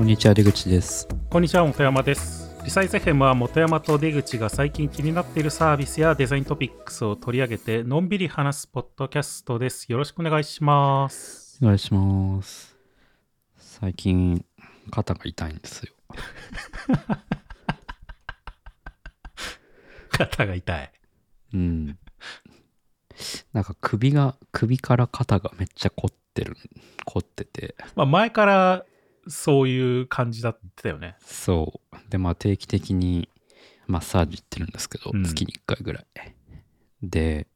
こんにちは出口ですこんにちは、本山です。リサイズ FM は本山と出口が最近気になっているサービスやデザイントピックスを取り上げて、のんびり話すポッドキャストです。よろしくお願いします。お願いします最近肩が痛いんですよ 肩が痛い。うんなんか首が首から肩がめっちゃ凝ってる凝っててまあ、前からそういう感じだったよね。そう。でまあ定期的にマッサージ行ってるんですけど、うん。月に1回ぐらい。で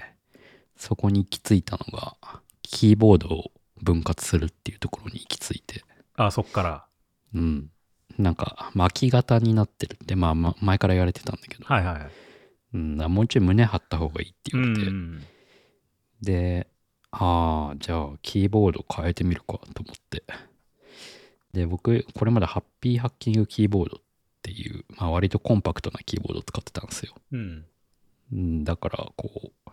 そこに行き着いたのがキーボードを分割するっていうところに行き着いて。あ、そっから。うん。なんか巻き型になってるってまあ、ま前から言われてたんだけど、はいはいはい。うん、もうちょい胸張った方がいいってう言われて、ん。でああじゃあキーボード変えてみるかと思ってで僕これまでハッピーハッキングキーボードっていう、まあ、割とコンパクトなキーボードを使ってたんですよ、うん。うん、だからこう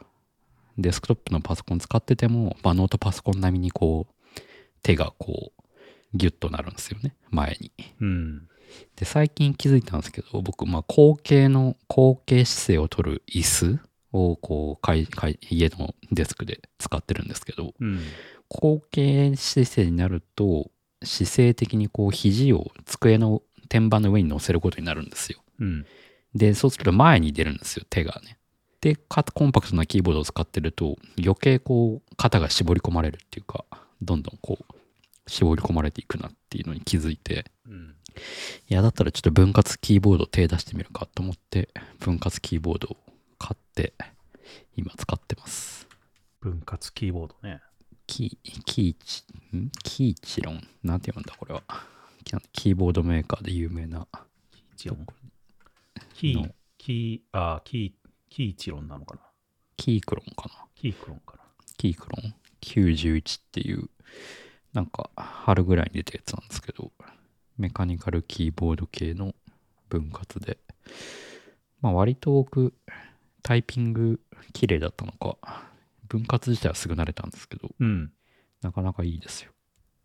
デスクトップのパソコン使ってても、まあ、ノートパソコン並みにこう手がこうギュッとなるんですよね前にうん。で最近気づいたんですけど僕まあ後傾の後傾姿勢を取る椅子をこう家のデスクで使ってるんですけどうん。後傾姿勢になると姿勢的にこう肘を机の天板の上に乗せることになるんですようん。でそうすると前に出るんですよ手がねでかコンパクトなキーボードを使ってると余計こう肩が絞り込まれるっていうかどんどんこう絞り込まれていくなっていうのに気づいてうん。いやだったらちょっと分割キーボード手出してみるかと思って分割キーボードを買って今使ってます分割キーボードね。キーキーチん？キーチロンなんて読むんだこれは。キキーボードメーカーで有名な。キーの、キー、あ、キー、キーチロンなのかな？キークロンかな？キークロンかな？キークロン91っていうなんか春ぐらいに出たやつなんですけどメカニカルキーボード系の分割で。まあ割と僕タイピング綺麗だったのか分割自体はすぐ慣れたんですけどうん。なかなかいいですよ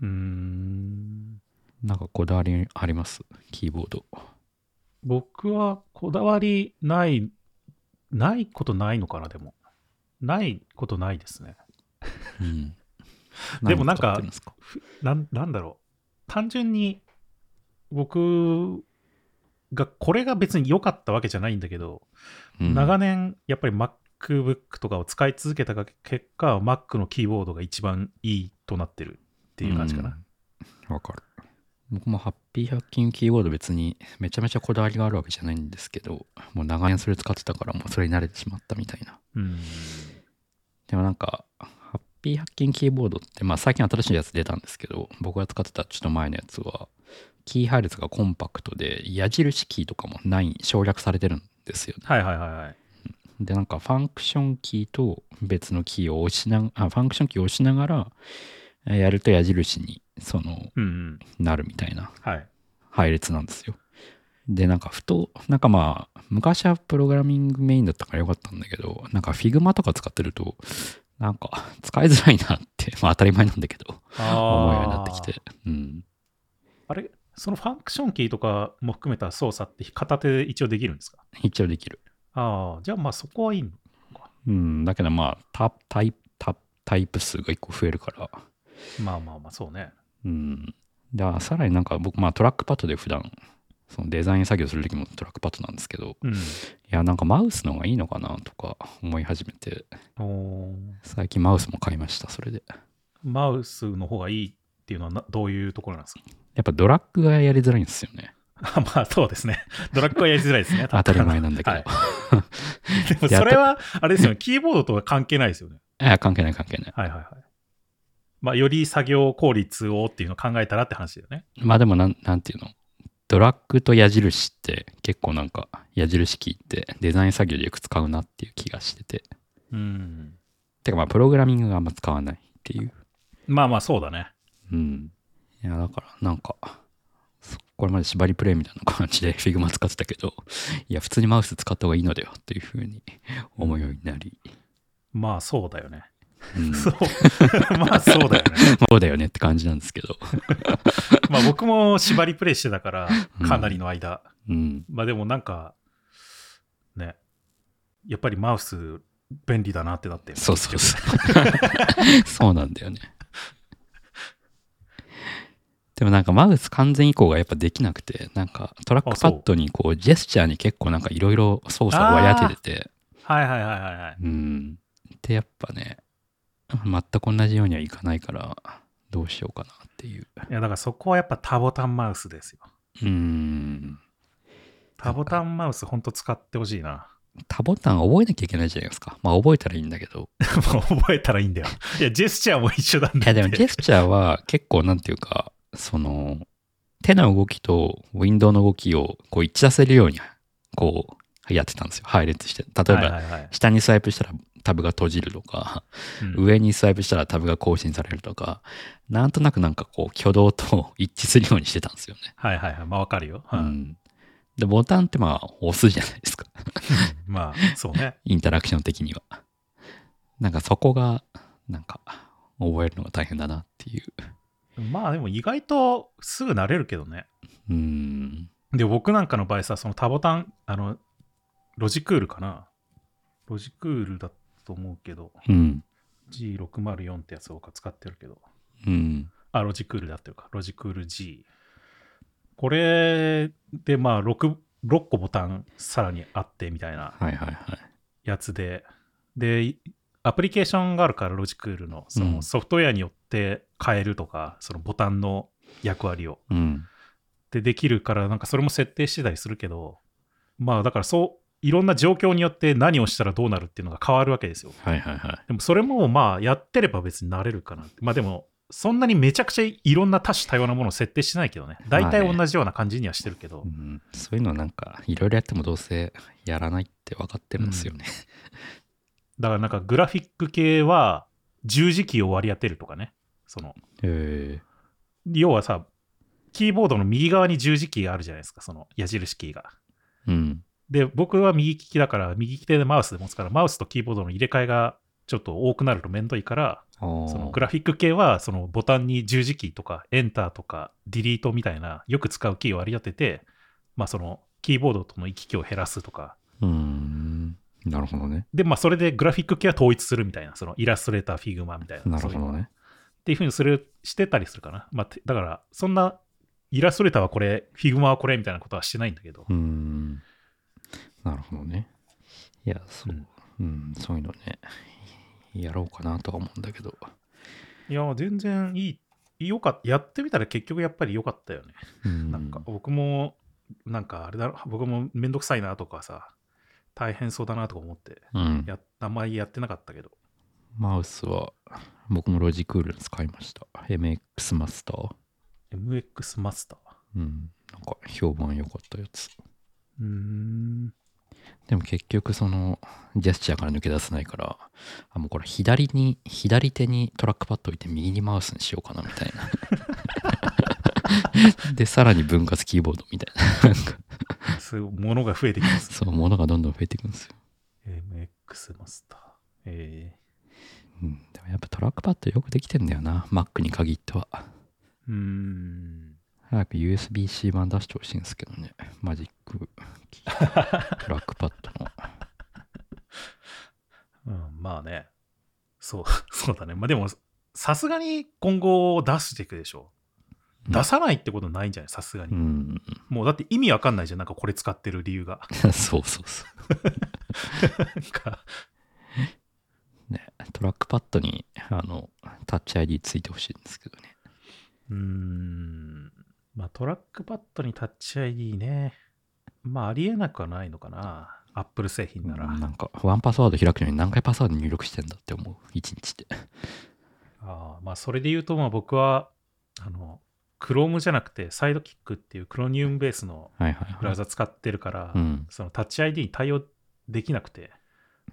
うーん。なんかこだわりあります？キーボード僕はこだわりない、ないことないのかな、でも。ないことないですね。うんでもなんかなんなんだろう。単純に僕が、これが別に良かったわけじゃないんだけど、うん長年やっぱり MacBook とかを使い続けたが結果、Mac のキーボードが一番いいとなってるっていう感じかな。うんわかる僕もハッピーハッキングキーボード別にめちゃめちゃこだわりがあるわけじゃないんですけどもう長年それ使ってたからもうそれに慣れてしまったみたいなうん。でもなんか Happy Hacking Keyboard ってまあ最近新しいやつ出たんですけど僕が使ってたちょっと前のやつはキー配列がコンパクトで矢印キーとかもない省略されてるんですよねはいはいはいはい。でなんかファンクションキーと別のキーを押しなあファンクションキーを押しながらえーやると矢印にそのうんうん。なるみたいなはい。配列なんですよ。で、なんかふと、なんかまあ、昔はプログラミングメインだったからよかったんだけど、なんか Figma とか使ってると、なんか使いづらいなって、まあ当たり前なんだけど、思うようになってきて。うん。あれ？そのファンクションキーとかも含めた操作って片手で一応できるんですか？一応できる。ああ、じゃあまあそこはいいのか。うん。だけどまあ、タタイプ、タタイプ数が一個増えるから、まあまあまあ、そうね。うん。で、さらになんか僕、まあトラックパッドで普段、そのデザイン作業するときもトラックパッドなんですけど、うん。いや、なんかマウスの方がいいのかなとか思い始めて、最近マウスも買いました、それで。マウスの方がいいっていうのはなどういうところなんですか？やっぱドラッグがやりづらいんですよね。あ まあそうですね。ドラッグはやりづらいですね。当たり前なんだけど。はい でもそれは、あれですよね、キーボードとは関係ないですよね。いや、関係ない関係ない。はいはいはい。まあ、より作業効率をっていうのを考えたらって話だよね。まあでもなん、なんていうの？ドラッグと矢印って結構なんか矢印キーってデザイン作業でよく使うなっていう気がしてて。うん。てかまあプログラミングがあんま使わないっていう。まあまあそうだね。うん。いや、だからなんか、そこれまで縛りプレイみたいな感じで Figma 使ってたけど、いや、普通にマウス使った方がいいのだよっていうふうに思うようになり。まあそうだよね。うん そう。まあそうだよね。そうだよねって感じなんですけど。まあ僕も縛りプレイしてたから、うんかなりの間。うん。まあでもなんか、ね、やっぱりマウス便利だなってなって。そうそう結そう。そうなんだよね。でもなんかマウス完全移行がやっぱできなくて、なんかトラックパッドにこうジェスチャーに結構なんかいろいろ操作をやっててて、局はいはいはいはいはい。うん。で、やっぱね、全く同じようにはいかないから、どうしようかなっていう。いやだからそこはやっぱ多ボタンマウスですよ。うん。多ボタンマウスほんと使ってほしいな。多ボタン覚えなきゃいけないじゃないですか。まあ覚えたらいいんだけど。もう覚えたらいいんだよ。いや、ジェスチャーも一緒なんいやだって。でもジェスチャーは結構なんていうか、その、手の動きとウィンドウの動きをこう一致させるように、こうやってたんですよ。配列して。例えば、下にスワイプしたらタブが閉じるとか、うん上にスワイプしたらタブが更新されるとか、なんとなくなんかこう挙動と 一致するようにしてたんですよね。はいはいはい。まあわかるよ。ううんん。で、ボタンってまあ押すじゃないですか。まあ、そうね。インタラクション的には。なんかそこが、なんか覚えるのが大変だなっていう。まあでも意外とすぐ慣れるけどね。うん。で、僕なんかの場合さ、その多ボタン、あの、ロジクールかな。ロジクールだと思うけど、うん。G604 ってやつを僕は使ってるけど、うん。あ、ロジクールであってるか。ロジクール G。これでまあ6、6個ボタンさらにあってみたいなはいはいはい。やつで、で、アプリケーションがあるから、ロジクールの、そうんのソフトウェアによって変えるとか、そのボタンの役割を。うん。でできるから、なんかそれも設定してたりするけど、まあだからそう、いろんな状況によって何をしたらどうなるっていうのが変わるわけですよ。はいはいはい。でもそれもまあやってれば別になれるかな。まあでも、そんなにめちゃくちゃいろんな多種多様なものを設定してないけどね。大体まあね同じような感じにはしてるけど。うん、そういうのなんかいろいろやってもどうせやらないって分かってるんですよね。だからなんかグラフィック系は十字キーを割り当てるとかね。その、要はさ、キーボードの右側に十字キーがあるじゃないですか、その矢印キーが。うん。で、僕は右利きだから、右利き手でマウスで持つから、マウスとキーボードの入れ替えがちょっと多くなるとめんどいから、そそのグラフィック系はそのボタンに十字キーとかエンターとかディリートみたいなよく使うキーを割り当てて、まあそのキーボードとの行き来を減らすとか、うーん。なるほどね。で、まあそれでグラフィック系は統一するみたいな、そのイラストレーター、フィグマみたいな。なるほどね。っていうふうにする、してたりするかな。まあてだから、そんなイラストレーターはこれ、 Figma はこれみたいなことはしてないんだけどう。ーん。なるほどね。いや、そうう。んうん、そういうのね、やろうかなとは思うんだけど。いや、全然いい、よかった。やってみたら結局やっぱり良かったよね。うん。なんか僕も、なんかあれだろ、僕もめんどくさいなとかさ、大変そうだなとか思って、うん。やあんまりやってなかったけど。マウスは、僕もロジクール使いました。MX マスター。MX マスター？うん。なんか評判良かったやつ。うーん。でも結局そのジェスチャーから抜け出せないから、あ、もうこれ左に、左手にトラックパッド置いて右にマウスにしようかなみたいな。で、さらに分割キーボードみたいな。なんかそういうものが増えてきます。そう、ものがどんどん増えていくんですよ。MX Master。えうん。でもやっぱトラックパッドよくできてんだよな。Mac に限っては。ー、うーん。早く USB-C 版出してほしいんですけどね。マジックトラックパッドの。うん、まあね。そう、そうだね。まあでも、さすがに今後出していくでしょ。出さないってことないんじゃない？さすがに。うん。もうだって意味わかんないじゃん。なんかこれ使ってる理由が。そうそうそう。なんか、ね、トラックパッドにあのタッチ ID ついてほしいんですけどね。うーん。まあトラックパッドにタッチ ID ね。まあありえなくはないのかな。 Apple 製品なら。なんか、1Password 開くのに何回パスワード入力してんだって思う、一日で。ああまあそれで言うと、まあ僕は、あの、Chrome じゃなくて、サイドキックっていうクロニウムベースの。ブラウザ使ってるから、うん。そのタッチ ID に対応できなくて、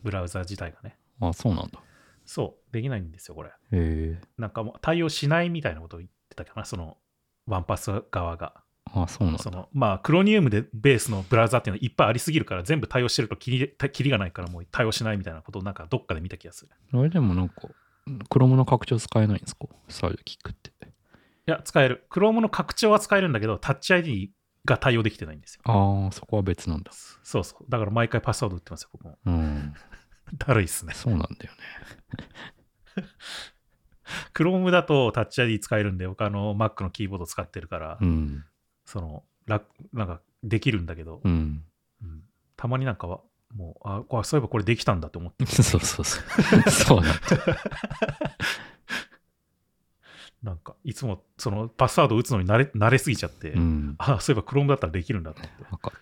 ブラウザ自体がね。あ、そうなんだ。そう、できないんですよ、これ。へえ。なんかもう対応しないみたいなことを言ってたかな、そのワンパス側が。あ、そうなんだ。そのまあ、クロニウムでベースのブラウザっていうのはいっぱいありすぎるから、全部対応してるとキリキリがないからもう対応しないみたいなことをなんかどっかで見た気がする。あれでもなんか、Chrome の拡張使えないんですか？サイドキックって。いや、使える。Chrome の拡張は使えるんだけど、タッチ ID が対応できてないんですよ。ああ、そこは別なんだ。そうそう。だから毎回パスワード打ってますよ、僕も。うん。だるいっすね。そうなんだよね。Chrome だとタッチ ID 使えるんで、僕あの Mac のキーボード使ってるから、うん。その、楽、なんかできるんだけど、うん。うんたまになんかは、もう、あ、こそういえばこれできたんだって思って、そうそうそう。そうなんだ。なんか、いつもそのパスワード打つのに慣れ慣れすぎちゃって、うん。あ、そういえば Chrome だったらできるんだと思って。わかる。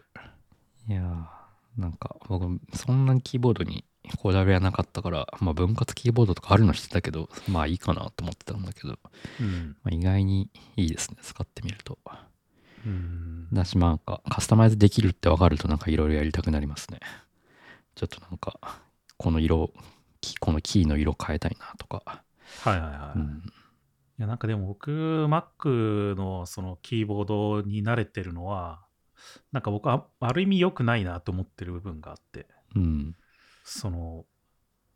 いやー、なんか僕、そんなにキーボードにこだわりはなかったから、まあ分割キーボードとかあるの知ってたけど、まあいいかなと思ってたんだけど、うん。まあ、意外にいいですね、使ってみると。うんだし、まあなんかカスタマイズできるって分かるとなんかいろいろやりたくなりますね。ちょっとなんか、この色、きこのキーの色変えたいなとか。はいはいはい。いうん。や、なんかでも僕、Mac のそのキーボードに慣れてるのは、なんか僕はある意味良くないなと思ってる部分があって、うん。その、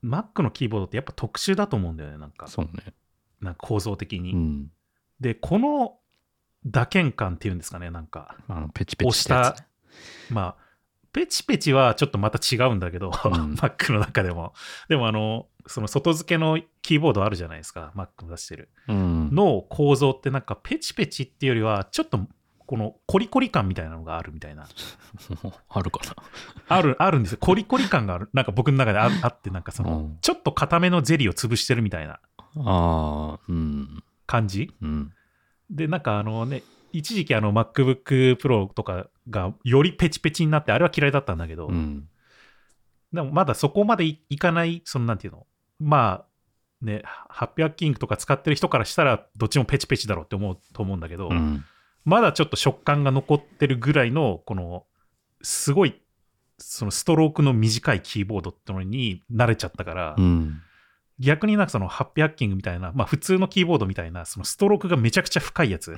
Mac のキーボードってやっぱ特殊だと思うんだよね、なんか、そうね。なんか構造的に。うん。で、この打鍵感っていうんですかね、なんか、あの、ペチペチしたやつね。まあ、ペチペチはちょっとまた違うんだけど、ん Mac の中でも。でも、あの、その外付けのキーボードあるじゃないですか、Mac の出してる。うん。の構造ってなんかペチペチっていうよりは、ちょっとこのコリコリ感みたいなのがあるみたいな。あるかな。ある、あるんですよ。コリコリ感がある。なんか僕の中でああって、なんかその、うんちょっと固めのゼリーを潰してるみたいなああ、うん。感じ？うん。で、なんかあのね、一時期あの MacBook Pro とかがよりペチペチになって、あれは嫌いだったんだけど、うん。でもまだそこまでいいかない、そのなんていうの、まあ、ね、ハッピーハッキングとか使ってる人からしたら、どっちもペチペチだろうって思うと思うんだけど、うん。まだちょっと食感が残ってるぐらいの、この、すごい、そのストロークの短いキーボードってのに慣れちゃったから、うん。逆になんかそのハッピーハッキングみたいな、まあ普通のキーボードみたいな、そのストロークがめちゃくちゃ深いやつ。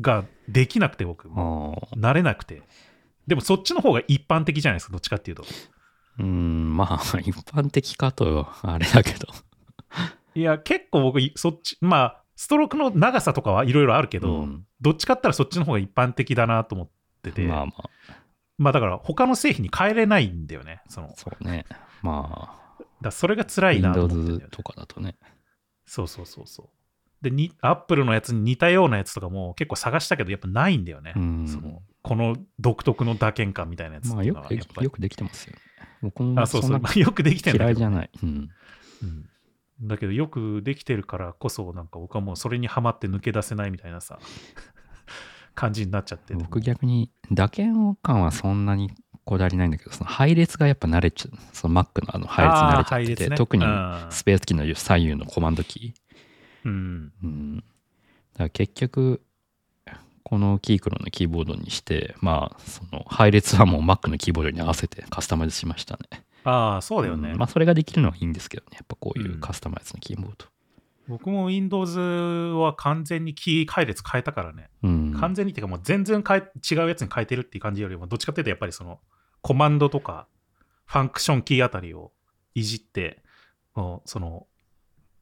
ができなくて僕。慣れなくて。でもそっちの方が一般的じゃないですか、どっちかっていうと。うん、まあ、一般的かと、あれだけど。いや、結構僕、いそっち、まあ、ストロークの長さとかはいろいろあるけど、うんどっちかったらそっちの方が一般的だなと思ってて、まあまあ、まあだから他の製品に変えれないんだよね。そのそうね。まあ、らそれが辛いなと思ってねとかだとね。そうそうそうそう。で、に、アップルのやつに似たようなやつとかも結構探したけど、やっぱないんだよね。うんそのこの独特の打鍵感みたいなやつっていうまあよくでのはやっぱり。きよくできてますよね。僕もあ、そうそう。んなまあよくできてんだけど、嫌いじゃない。うん。うんだけど、よくできてるからこそ、なんか僕はもうそれにはまって抜け出せないみたいなさ、感じになっちゃって。僕逆に、打鍵感はそんなにこだわりないんだけど、その配列がやっぱ慣れちゃう。その Mac のあの配列に慣れちゃってて、ね特にうんスペースキーの左右のコマンドキー。うん。うん。だから結局、このキークロのキーボードにして、まあ、その配列はもう Mac のキーボードに合わせてカスタマイズしましたね。ああ、そうだよね。んまあ、それができるのはいいんですけどね。やっぱこういううんカスタマイズのキーボード。僕も Windows は完全にキー配列変えたからね。うん。完全にっていうかもう全然変え違うやつに変えてるっていう感じよりもどっちかっていうとやっぱりそのコマンドとかファンクションキーあたりをいじってその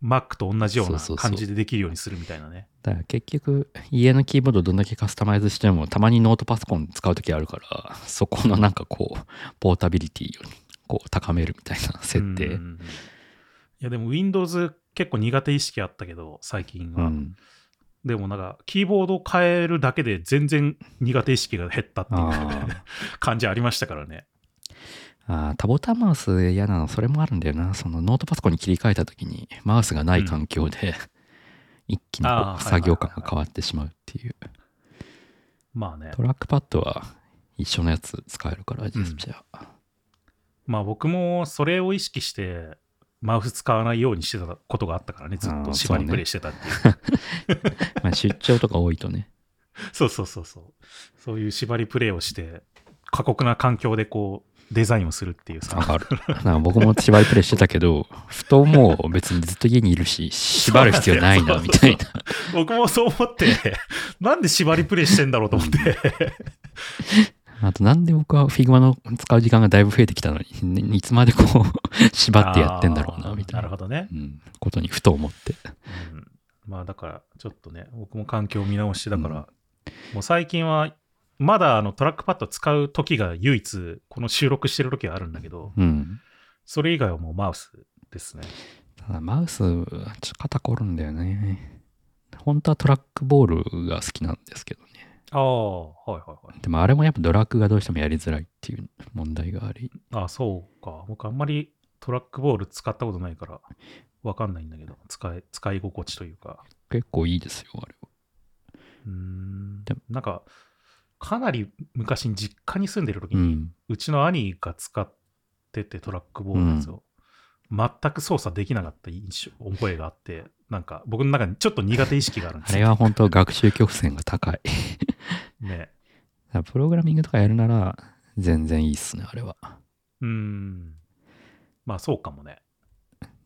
Mac と同じような感じでできるようにするみたいなね。だから結局、家のキーボードどんだけカスタマイズしても、たまにノートパソコン使うときあるから、そこのなんかこう、ポータビリティをこう高めるみたいな設定。うんうんうんいやでも Windows 結構苦手意識あったけど最近は、うん。でもなんかキーボードを変えるだけで全然苦手意識が減ったっていうあ 感じありましたからねあー、タボタンマウス嫌なの、それもあるんだよな。そのノートパソコンに切り替えたときに、マウスがない環境で、一気に作業感が変わってしまうっていう。まあねトラックパッドは一緒のやつ使えるから、ジェスチャー。まあ僕もそれを意識してマウス使わないようにしてたことがあったからねずっと縛りプレイしてたっていう まあ出張とか多いとね。そうそうそうそうそういう縛りプレイをして過酷な環境でこうデザインをするっていうさわかる。なんか僕も縛りプレイしてたけど、ふともう別にずっと家にいるし、縛る必要ないな、みたいな。僕もそう思ってなんで縛りプレイしてんだろうと思ってあとなんで僕は Figma の使う時間がだいぶ増えてきたのに、ねいつまでこう、縛ってやってんだろうな、みたいななるほどね。うん、ことにふと思って。うん、まあだから、ちょっとね、僕も環境を見直して、だから、もう最近は、まだあのトラックパッド使う時が唯一、この収録してる時はあるんだけど、うん。それ以外はもうマウスですね。ただマウス、ちょっと肩凝るんだよね。本当はトラックボールが好きなんですけどね。ああ、はいはいはい。でもあれもやっぱドラッグがどうしてもやりづらいっていう問題があり。ああ、そうか。僕あんまりトラックボール使ったことないから、わかんないんだけど、使い、使い心地というか。結構いいですよ、あれは。うーんでも。なんか、かなり昔に実家に住んでる時に、うん。うちの兄が使っててトラックボールなんですよ。全く操作できなかった印象、覚えがあって、なんか僕の中にちょっと苦手意識があるんですよ。あれは本当学習曲線が高い。ね。プログラミングとかやるなら全然いいっすね、あれは。うーん。まあそうかもね。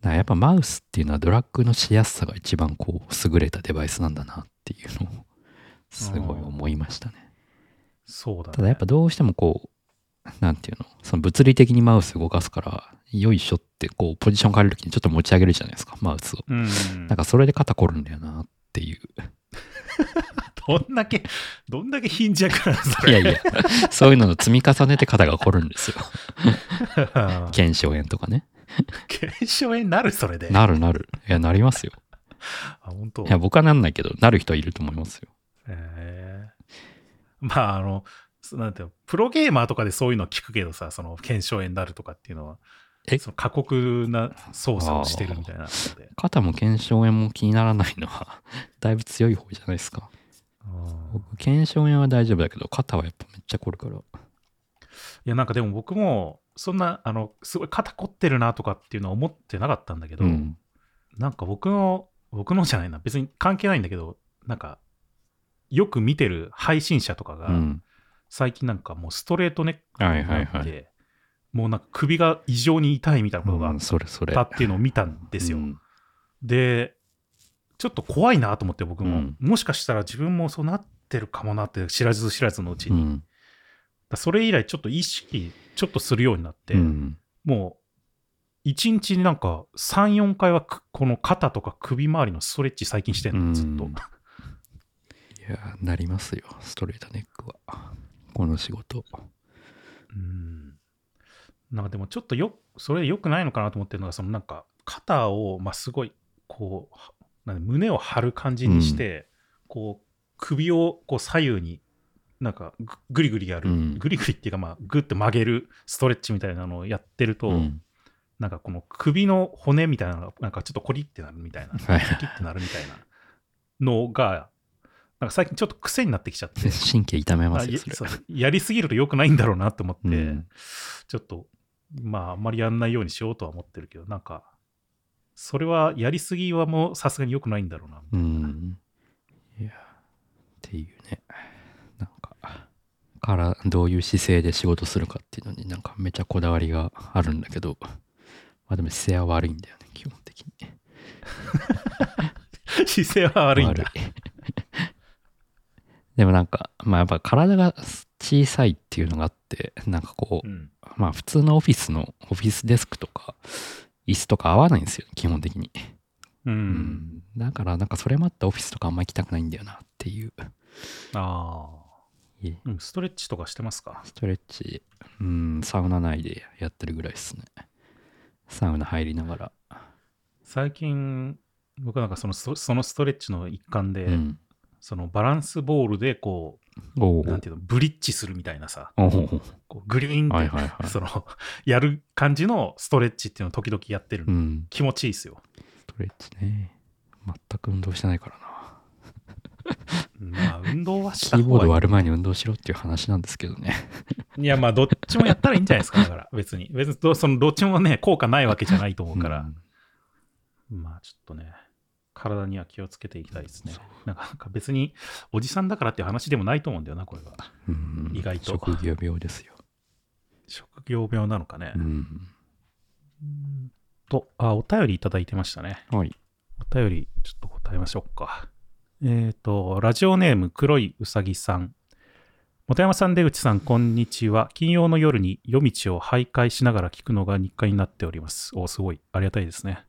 らやっぱマウスっていうのはドラッグのしやすさが一番こう優れたデバイスなんだなっていうのをすごい思いましたね。そうだね。ただやっぱどうしてもこう、なんていうの、その物理的にマウス動かすから、よいしょってこうポジション変えるときにちょっと持ち上げるじゃないですか、マウスを。うん。なんかそれで肩凝るんだよなっていう。どんだけ、どんだけ貧弱なのそれ。いやいや、そういうのの積み重ねて肩が凝るんですよ。や。腱鞘炎とかね。検証になるそれで。なるなる。いや、なりますよ。あ、本当いや、僕はなんないけど、なる人はいると思いますよ。えー まあ、あの、そなんていうのプロゲーマーとかでそういうの聞くけどさ、その検証になるとかっていうのは、え？その過酷な操作をしてるみたいなので。肩も腱鞘炎も気にならないのは、だいぶ強い方じゃないですか。うん僕、腱鞘炎は大丈夫だけど、肩はやっぱめっちゃ凝るから。いや、なんかでも僕も、そんな、あの、すごい肩凝ってるなとかっていうのは思ってなかったんだけど、うん。なんか僕の、僕のじゃないな、別に関係ないんだけど、なんか、よく見てる配信者とかが、うん。最近なんかもうストレートネックはいにはいはい。なって、もうなんか首が異常に痛いみたいなことがあ。ったっていうのを見たんですよ。うんで、ちょっと怖いなと思って僕も、うんもしかしたら自分もそうなってるかもなって知らず知らずのうちに、うん。らそれ以来ちょっと意識ちょっとするようになって、うん。もう1日になんか3、4回はくこの肩とか首周りのストレッチ最近してんの、ずっとや、なりますよ、ストレートネックは。この仕事。うん。なんかでもちょっとよそれ良くないのかなと思ってるのがそのなんか肩をまあすごいこうはなんで胸を張る感じにして、こう首をこう左右になんかぐぐりぐりやる、うん。ぐりぐりっていうかまあグッて曲げるストレッチみたいなのをやってると、うん。なんかこの首の骨みたいなのがなんかちょっとコリってなるみたいな。はい。コキってなるみたいなのがなんか最近ちょっと癖になってきちゃって 神経痛めまあすよ、それ。やりすぎると良くないんだろうなと思って、うんちょっと、まあ、あんまりやんないようにしようとは思ってるけど、なんか、それはやりすぎはもうさすがに良くないんだろうな。うん。いや、っていうね。なんか、から、どういう姿勢で仕事するかっていうのになんかめちゃこだわりがあるんだけど、まあでも姿勢は悪いんだよね、基本的に。姿勢は悪いんだ。悪いでもなんか、まあやっぱ体が小さいっていうのがあって、なんかこうう、ん。まあ普通のオフィスのオフィスデスクとか椅子とか合わないんですよ、基本的に。う。うんん。だからなんかそれもあってオフィスとかあんま行きたくないんだよなっていう。ああ。うんストレッチとかしてますか？ストレッチ、うん、サウナ内でやってるぐらいですね。サウナ入りながら。最近、僕なんかそのそそのストレッチの一環で、うん。そのバランスボールでこおう、なんていうの、ブリッジするみたいなさ、こうグリーンって、はいはいはい その、やる感じのストレッチっていうのを時々やってる、うん。気持ちいいですよ。ストレッチね。全く運動してないからな。まあ、運動はしキた方がいいーボード割る前に運動しろっていう話なんですけどね。いや、まあ、どっちもやったらいいんじゃないですか、だから、別に。別にど、その、どっちもね、効果ないわけじゃないと思うから、まあ、ちょっとね、体には気をつけていきたいですね。なんか、別に、おじさんだからっていう話でもないと思うんだよな、これは。うん意外と職業病ですよ。職業病なのかね。うん。うんと、あ、お便りいただいてましたね。はい。お便り、ちょっと答えましょうか。えっ、と、ラジオネーム、黒いうさぎさん。本山さん、出口さん、こんにちは。金曜の夜に夜道を徘徊しながら聞くのが日課になっております。お、すごい。ありがたいですね。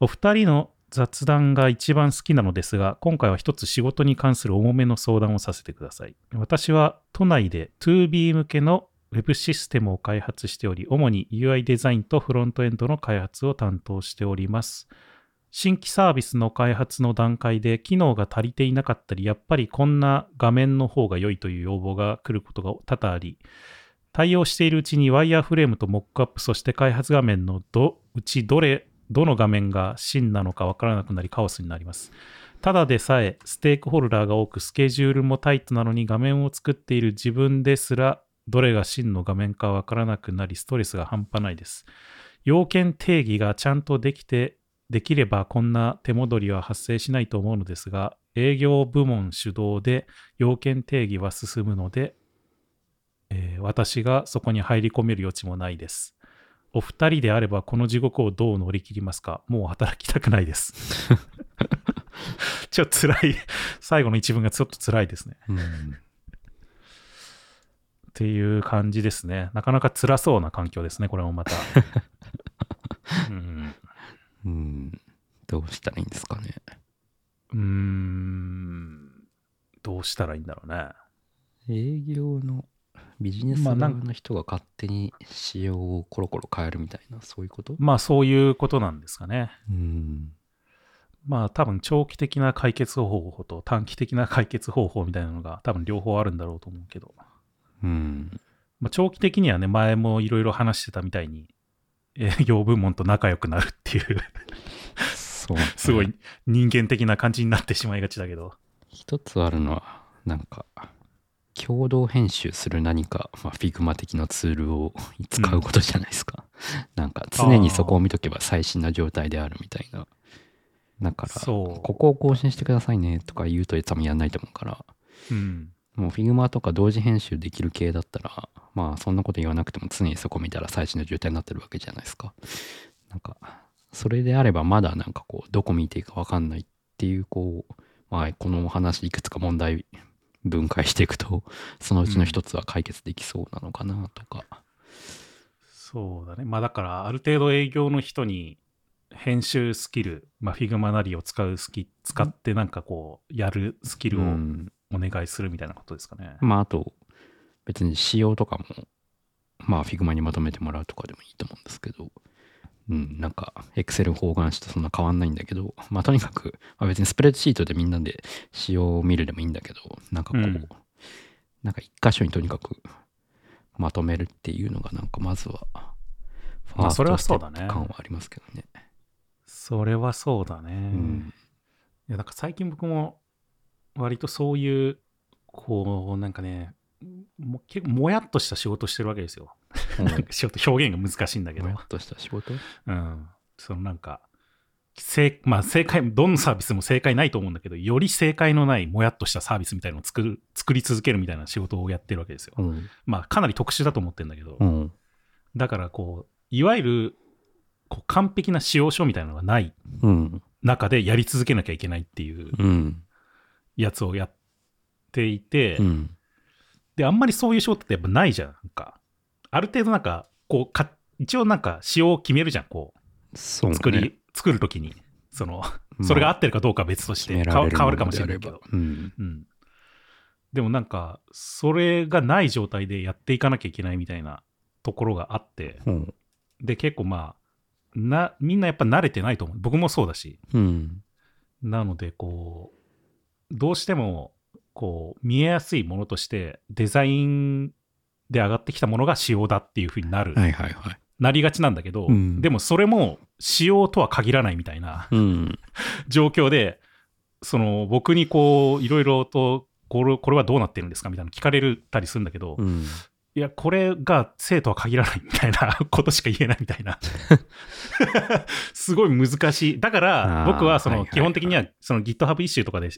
お二人の雑談が一番好きなのですが、今回は一つ仕事に関する重めの相談をさせてください。私は都内で 2B 向けの Web システムを開発しており、主に UI デザインとフロントエンドの開発を担当しております。新規サービスの開発の段階で機能が足りていなかったり、やっぱりこんな画面の方が良いという要望が来ることが多々あり、対応しているうちにワイヤーフレームとモックアップ、そして開発画面のどうちどれ、どの画面が真なのかわからなくなりカオスになります。ただでさえステークホルダーが多くスケジュールもタイトなのに画面を作っている自分ですらどれが真の画面かわからなくなりストレスが半端ないです。要件定義がちゃんとできてできればこんな手戻りは発生しないと思うのですが、営業部門主導で要件定義は進むので、えー私がそこに入り込める余地もないです。お二人であればこの地獄をどう乗り切りますか？もう働きたくないです。ちょっと辛い。最後の一文がちょっと辛いですね。うん。っていう感じですね。なかなか辛そうな環境ですね、これもまた。うんうん。どうしたらいいんですかね？うーんどうしたらいいんだろうね。営業のビジネス側まあなんの人が勝手に仕様をコロコロ変えるみたいな、そういうこと？まあそういうことなんですかね。うん。まあ多分長期的な解決方法と短期的な解決方法みたいなのが多分両方あるんだろうと思うけど、うん。まあ、長期的にはね、前もいろいろ話してたみたいに、営業部門と仲良くなるっていう、そう、ね。すごい。人間的な感じになってしまいがちだけど。一つあるのは、なんか、共同編集する何か、まあ、Figma 的なツールを使うことじゃないですか。なんか、常にそこを見とけば最新な状態であるみたいな。だから、そうここを更新してくださいねとか言うと多分やんないと思うから、うん。もう Figma とか同時編集できる系だったら、まあそんなこと言わなくても常にそこ見たら最新の状態になってるわけじゃないですか。なんか、それであればまだなんかこう、どこ見ていいかわかんないっていう、こう、まあこのお話いくつか問題分解していくと、そのうちの一つは解決できそうなのかなとか。そうだね。まあだから、ある程度営業の人に編集スキル、まあ Figma なりを使うスキ使ってなんかこう、やるスキルをうんお願いするみたいなことですかね。まああと、別に仕様とかも、まあ Figma にまとめてもらうとかでもいいと思うんですけど、うん、なんか Excel 方眼紙とそんな変わんないんだけど、まあとにかく、まあ、別にスプレッドシートでみんなで仕様を見るでもいいんだけど、なんかこう、うんなんか一箇所にとにかくまとめるっていうのがなんかまずは、まあそれはそうだねファーストステップ感はありますけどね。それはそうだね。うん。いや、なんか最近僕も割とそういう、こう、なんかね、も結構もやっとした仕事してるわけですよ。なんか仕事表現が難しいんだけどもや。っとした仕事？うん。そのなんか、正まあ正解、どのサービスも正解ないと思うんだけど、より正解のないもやっとしたサービスみたいなのを作る、作り続けるみたいな仕事をやってるわけですよ。うん。まあかなり特殊だと思ってるんだけど、うん。だからこう、いわゆる、こう完璧な使用書みたいなのがないうん。中でやり続けなきゃいけないっていううん。やつをやっていて、うん。で、あんまりそういう仕事ってやっぱないじゃん。なんか、ある程度なんか、こうか、一応なんか仕様を決めるじゃん。こう、そうね作り、作るときに。その、まあそれが合ってるかどうかは別として、決め変わ変わるかもしれないけど。うん。うん。でもなんか、それがない状態でやっていかなきゃいけないみたいなところがあって、うん。で、結構まあ、な、みんなやっぱ慣れてないと思う。僕もそうだし。うん。なので、こう、どうしても、こう、見えやすいものとして、デザインで上がってきたものが仕様だっていうふうになる、はいはいはい。なりがちなんだけど、うんでもそれも仕様とは限らないみたいなうん。状況で、その、僕にこう、いろいろと、これこれはどうなってるんですかみたいなの聞かれたりするんだけど、うん。いや、これが生とは限らないみたいな ことしか言えないみたいな。すごい難しい。だから僕はその基本的にはその GitHub イシューとかで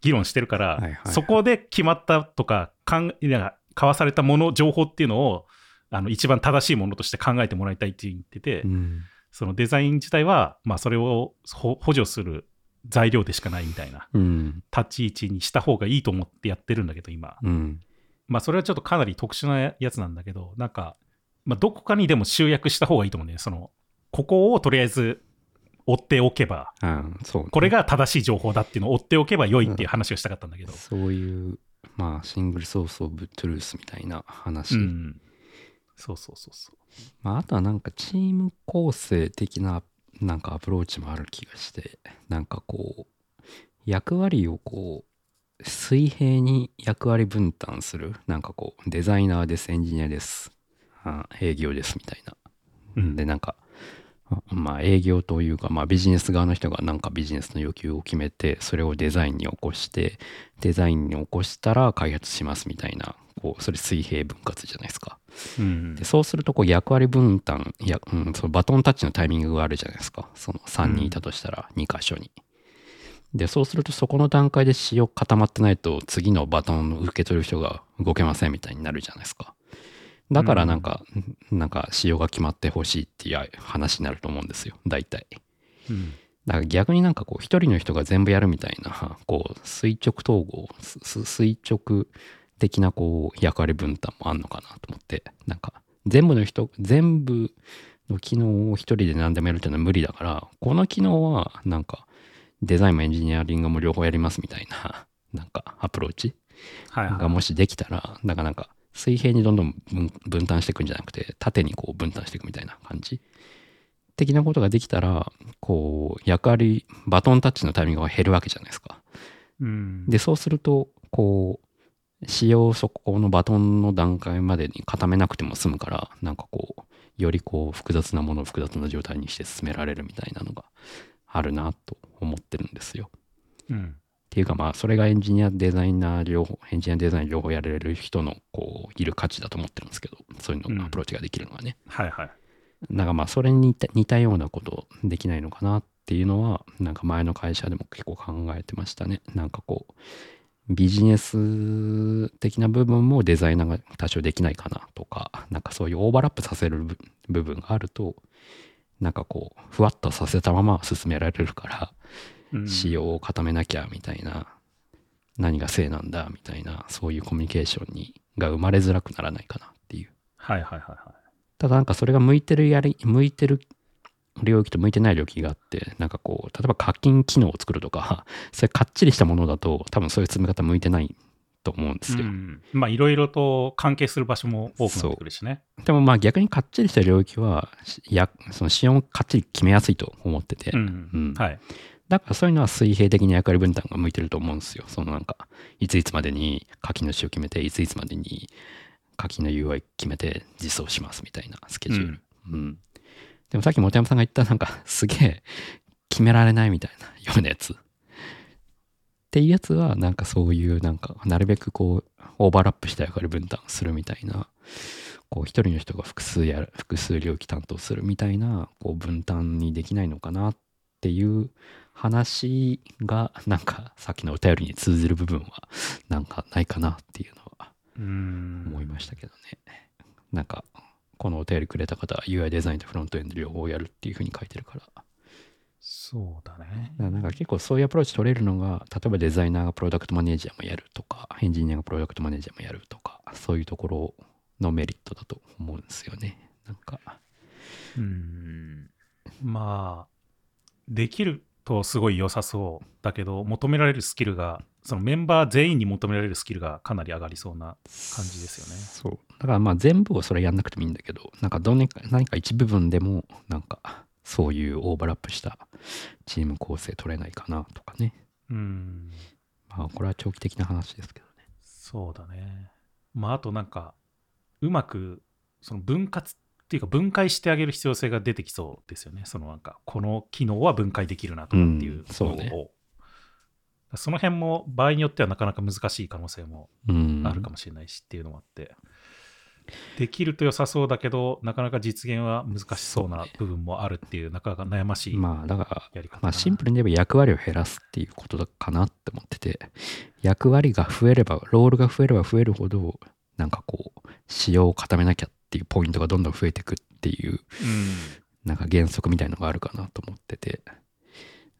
議論してるから、はいはいはいそこで決まったとか、かんいや交わされたもの、情報っていうのをあの一番正しいものとして考えてもらいたいって言ってて、うん。そのデザイン自体は、まあ、それをほ補助する材料でしかないみたいなうん。立ち位置にした方がいいと思ってやってるんだけど、今。うん。まあそれはちょっとかなり特殊なやつなんだけど、なんか、まあどこかにでも集約した方がいいと思うんだよ。その、ここをとりあえず追っておけば、うん、そうね、これが正しい情報だっていうのを追っておけば良いっていう話をしたかったんだけど。そういう、まあ、 single source of truth みたいな話。うん。そうそうそうそう。まあ、あとはなんかチーム構成的ななんかアプローチもある気がして、なんかこう、役割をこう、水平に役割分担する。なんかこう、デザイナーです、エンジニアです、あ営業ですみたいな。うんで、なんか、あまあ営業というか、まあビジネス側の人がなんかビジネスの要求を決めて、それをデザインに起こして、デザインに起こしたら開発しますみたいな、こう、それ水平分割じゃないですか。うんでそうするとこう役割分担や、うん、そのバトンタッチのタイミングがあるじゃないですかその3人いたとしたら2箇所に。でそうするとそこの段階で仕様固まってないと次のバトンを受け取る人が動けませんみたいになるじゃないですか。だからなんか、なんか仕様が決まってほしいっていう話になると思うんですよ大体。うんだから逆になんかこう一人の人が全部やるみたいなこう垂直統合垂直的なこう役割分担もあんのかなと思ってなんか全部の人全部の機能を一人で何でもやるっていうのは無理だからこの機能はなんかデザインもエンジニアリングも両方やりますみたいななんかアプローチはいはい。がもしできたらだからなんか水平にどんどん分分担していくんじゃなくて縦にこう分担していくみたいな感じ？的なことができたらこう役割バトンタッチのタイミングが減るわけじゃないですか。うん、でそうするとこう仕様をそこのバトンの段階までに固めなくても済むからなんかこうよりこう複雑なものを複雑な状態にして進められるみたいなのがあるなと思ってるんですよ。うん。っていうかまあそれがエンジニアデザイナー両方エンジニアデザイン両方やれる人のこういる価値だと思ってるんですけどそういうのアプローチができるのはね、はいはい。なんかまあそれに似た似たようなことできないのかなっていうのはなんか前の会社でも結構考えてましたね。なんかこうビジネス的な部分もデザイナーが多少できないかなとかなんかそういうオーバーラップさせる部部分があるとなんかこうふわっとさせたまま進められるからうん仕様を固めなきゃみたいな、何が正なんだみたいなそういうコミュニケーションにが生まれづらくならないかなっていうはいはいはいはい。ただなんかそれが向いてるやり向いてる領域と向いてない領域があってなんかこう例えば課金機能を作るとか それかっちりしたものだと多分そういう進め方向いてないと思うんですよ、うん、まあいろいろと関係する場所も多くなってくるしね。でもまあ逆にかっちりした領域はしやその仕様をかっちり決めやすいと思ってて、うん。うんはい。だからそういうのは水平的に役割分担が向いてると思うんですよ。そのなんか、いついつまでに課金の仕様決めて、いついつまでに課金の UI 決めて実装しますみたいなスケジュール。うん。でもさっき本山さんが言ったなんかすげえ決められないみたいなようなやつ。っていうやつはなんかそういうなんかなるべくこうオーバーラップした役割分担するみたいなこう一人の人が複数やる複数領域担当するみたいなこう分担にできないのかなっていう話がなんかさっきのお便りに通ずる部分はなんかないかなっていうのはうん。思いましたけどね。なんかこのお便りくれた方は UI デザインとフロントエンド両方やるっていうふうに書いてるから。そうだね。らなんか結構そういうアプローチ取れるのが例えばデザイナーがプロダクトマネージャーもやるとかエンジニアがプロダクトマネージャーもやるとかそういうところのメリットだと思うんですよね。なんかうん。まあ、できるとすごい良さそうだけど、求められるスキルが、そのメンバー全員に求められるスキルがかなり上がりそうな感じですよね。そう。だからまあ全部をそれやんなくてもいいんだけど、なんかどんか何か一部分でも、なんかそういうオーバーラップしたチーム構成取れないかなとかね。うん。まあこれは長期的な話ですけどね。そうだね。まあ、あとなんか、うまく、その分割っていうか分解してあげる必要性が出てきそうですよね。そのなんか、この機能は分解できるなとかっていううんそうねのをその辺も場合によってはなかなか難しい可能性もうん。あるかもしれないしっていうのもあって、できると良さそうだけど、なかなか実現は難しそうな部分もあるっていう、なかなか悩ましいまあだから、やり方だなまあシンプルに言えば役割を減らすっていうことだかなって思ってて、役割が増えれば、ロールが増えれば増えるほど、なんかこう、仕様を固めなきゃっていうポイントがどんどん増えていくっていううん。なんか原則みたいのがあるかなと思ってて、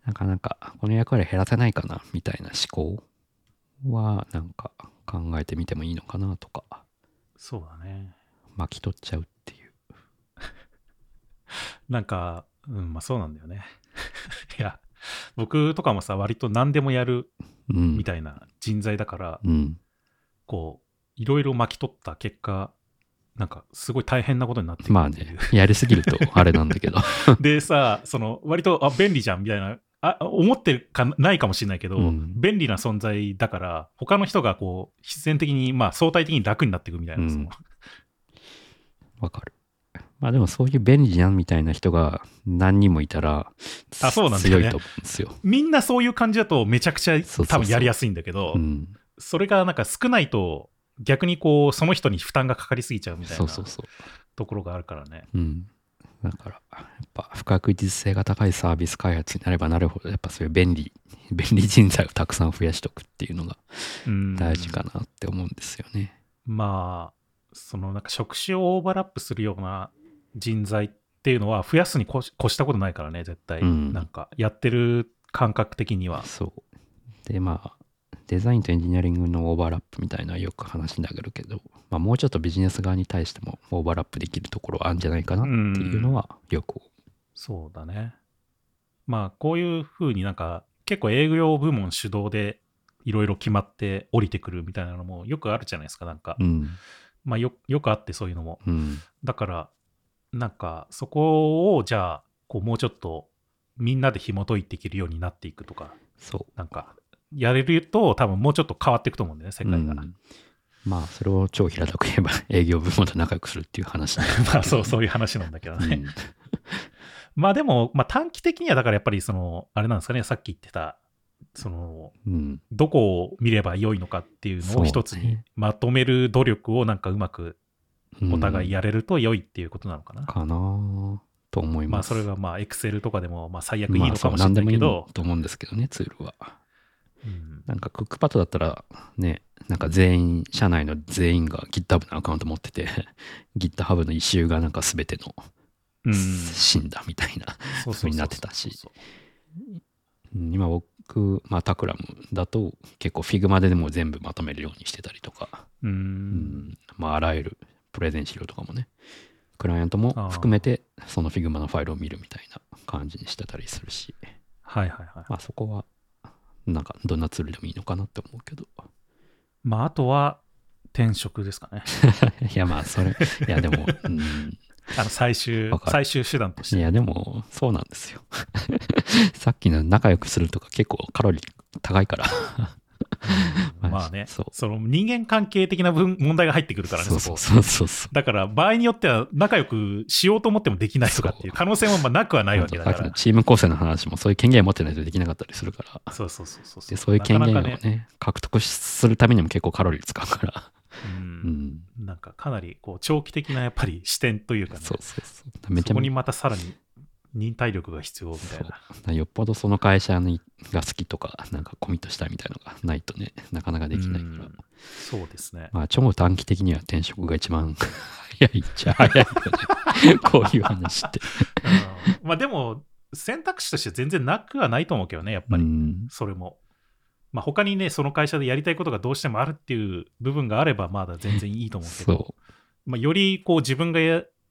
なんかなんか、この役割減らせないかなみたいな思考は、なんか考考えてみてもいいのかなとか。そうだね。巻き取っちゃうっていう。なんか、うん、まあそうなんだよね。いや、僕とかもさ、割と何でもやるうん。みたいな人材だから、うん。こう、いろいろ巻き取った結果、なんかすごい大変なことになってくるまあねやりすぎるとあれなんだけど。でさ、その割とあ便利じゃんみたいな、あ思ってるかないかもしれないけど、うん。便利な存在だから、他の人がこう必然的に、まあ、相対的に楽になっていくみたいな、うん。かる。まあでもそういう便利じゃんみたいな人が何人もいたらあそうなん強いと思うんですよ、みんなそういう感じだとめちゃくちゃ多分やりやすいんだけど、うん、それがなんか少ないと、逆にこうその人に負担がかかりすぎちゃうみたいなそうそうそうところがあるからね。うん。だから、やっぱ不確実性が高いサービス開発になればなるほど、やっぱそういう便利、便利人材をたくさん増やしとくっていうのがうん大事かなって思うんですよね。まあ、そのなんか職種をオーバーラップするような人材っていうのは増やすに越し越したことないからね、絶対。うんなんかやってる感覚的には。そう。で、まあ、デザインとエンジニアリングのオーバーラップみたいなよく話になるけど、まあ、もうちょっとビジネス側に対してもオーバーラップできるところはあるんじゃないかなっていうのはよくそうだね。まあ、こういうふうになんか結構営業部門主導でいろいろ決まって降りてくるみたいなのもよくあるじゃないですか、なんか。うん。まあよ、よくあってそういうのも。うん。だから、なんかそこをじゃあ、こうもうちょっとみんなで紐解いていけるようになっていくとか、そう。なんか、やれると多分もうちょっと変わっていくと思うんだよね、世界が。うんまあ、それを超平たく言えば営業部門と仲良くするっていう話 まあそう、そういう話なんだけどね。うん まあでも、まあ短期的にはだからやっぱりその、あれなんですかね、さっき言ってた、その、うん。どこを見れば良いのかっていうのを一つにまとめる努力をなんかうまくお互いややれると良いっていうことなのかな。かなと思います。まあそれがまあ Excel とかでもまあ最悪いいのかもしれ何でもいいないけど、と思うんですけどね、ツールは。うん。なんかクックパッドだったらね、なんか全員、社内の全員が GitHub のアカウント持ってて、GitHub の一周がなんか全てのうん。死んだみたいな。そう風になってたし。今僕、まあタクラムだと結構 Figma ででも全部まとめるようにしてたりとか、ううん。ん、まああらゆるプレゼン資料とかもね、クライアントも含めてその Figma のファイルを見るみたいな感じにしてたりするし、はいはいはい。まあそこはなんかどんなツールでもいいのかなって思うけど。まああとは転職ですかね。いやまあそれ、いやでも、うん、あの最終最終手段として。いやでもそうなんですよ。さっきの仲良くするとか結構カロリー高いから。まあね、そうその人間関係的な分問題が入ってくるからね、そうそうそうそう。だから場合によっては仲良くしようと思ってもできないとかっていう可能性もまあなくはないわけだから。チーム構成の話もそういう権限を持ってないとできなかったりするから。そうそうそうそうでそういう権限をねなかなかね獲得するためにも結構カロリー使うから。ううんん。なんかかなりこう長期的なやっぱり視点というかね、そうそうそう。めちゃめちそこにまたさらに忍耐力が必要みたいな。ゃよっぽどその会社にが好きとか、なんかコミットしたいみたいなのがないとね、なかなかできないからうん。そうですね。まあ、超短期的には転職が一番 早いっちゃ早いよね。こういう話って。うんまあでも選択肢として全然なくはないと思うけどね、やっぱり。うんそれも。まあ他にね、その会社でやりたいことがどうしてもあるっていう部分があれば、まだ全然いいと思うけど、そまあ、よりこう自分が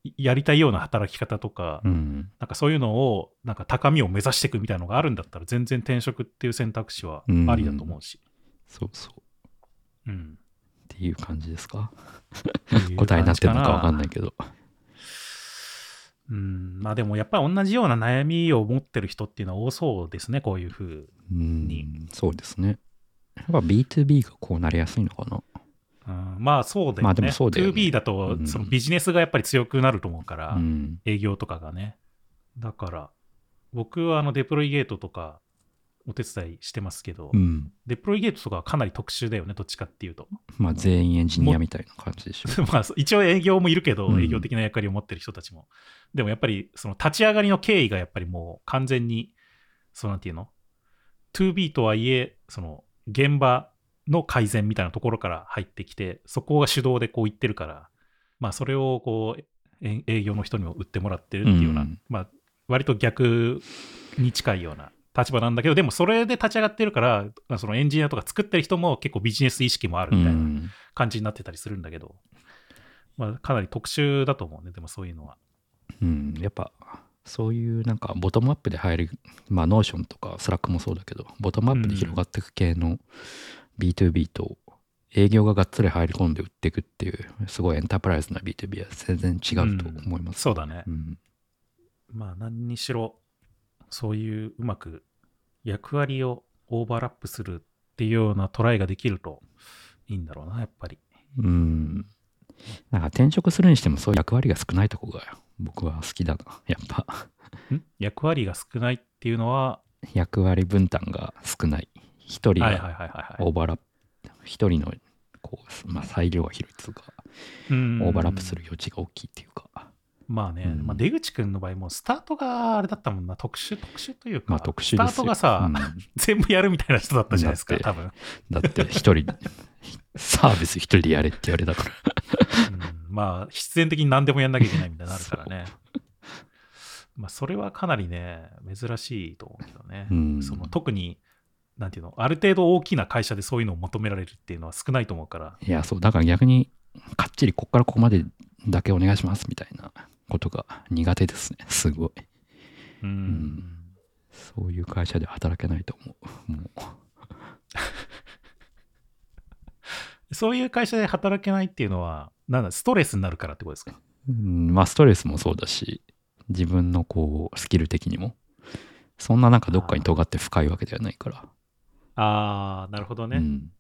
ややりたいような働き方とか、う。うん。なんかそういうのを、なんか高みを目指していくみたいなのがあるんだったら、全然転職っていう選択肢はありだと思うし。そうそう。うん。っていう感じですか？答えになってるのかわかんないけど。うん。まあでもやっぱり同じような悩みを持ってる人っていうのは多そうですね、こういうふう。うんに。そうですね。やっぱ B2B がこうなりやすいのかな。うん、まあそうだよね。まあでもそうだよね 2B だとうんそのビジネスがやっぱり強くなると思うから、うん。営業とかがね。だから、僕はあのデプロイゲートとかお手伝いしてますけど、うん。デプロイゲートとかはかなり特殊だよね、どっちかっていうと。まあ全員エンジニアみたいな感じでしょ。まあ、一応営業もいるけど、うん営業的な役割を持ってる人たちも。でもやっぱり、その立ち上がりの経緯がやっぱりもう完全に、そうなんていうの ?2B とはいえ、その現場の改善みたいなところから入ってきて、そこが主導でこう言ってるから、まあそれをこう、え営業の人にも売ってもらってるっていうような、うん。まあ割と逆に近いような立場なんだけど、でもそれで立ち上がってるから、そのエンジニアとか作ってる人も結構ビジネス意識もあるうみたいなん。感じになってたりするんだけど、まあ、かなり特殊だと思うね、でもそういうのは。うん、やっぱそういうなんかボトムアップで入るまあ Notion とか Slack もそうだけどボトムアップで広がっていく系の B2B と営業ががっつり入り込んで売っていくっていうすごいエンタープライズな B2B は全然違うと思います、そうだねう。んまあ何にしろ、そういううまく役割をオーバーラップするっていうようなトライができるといいんだろうな、やっぱり。うん。なんか転職するにしてもそういう役割が少ないとこが僕は好きだな。やっぱん？役割が少ないっていうのは、役割分担が少ない。一人が。オーバーラップ、一人のこう、まあ、裁量が広いというか、うんオーバーラップする余地が大きいっていうか、まあね、うんまあ、出口くんの場合もスタートがあれだったもんな、特殊、特殊というか、まあ特殊。スタートがさ、うん 全部やるみたいな人だったじゃないですか、多分。だって一人、サービス一人でやれって言われたから。うんまあ、必然的に何でもやんなきゃいけないみたいになるからね。まあ、それはかなりね、珍しいと思うけどね。うんその特に、なんていうの、ある程度大きな会社でそういうのを求められるっていうのは少ないと思うから。いや、そう、だから逆に、かっちりこっからここまでだけお願いしますみたいなことが苦手ですね。すごい。うん。んそういう会社で働けないと思う。もう。そういう会社で働けないっていうのは、なんだ、ストレスになるからってことですか？うん、まあストレスもそうだし自分のこうスキル的にもそんななんかどっかに尖って深いわけではないから、ああ、なるほどね。うん、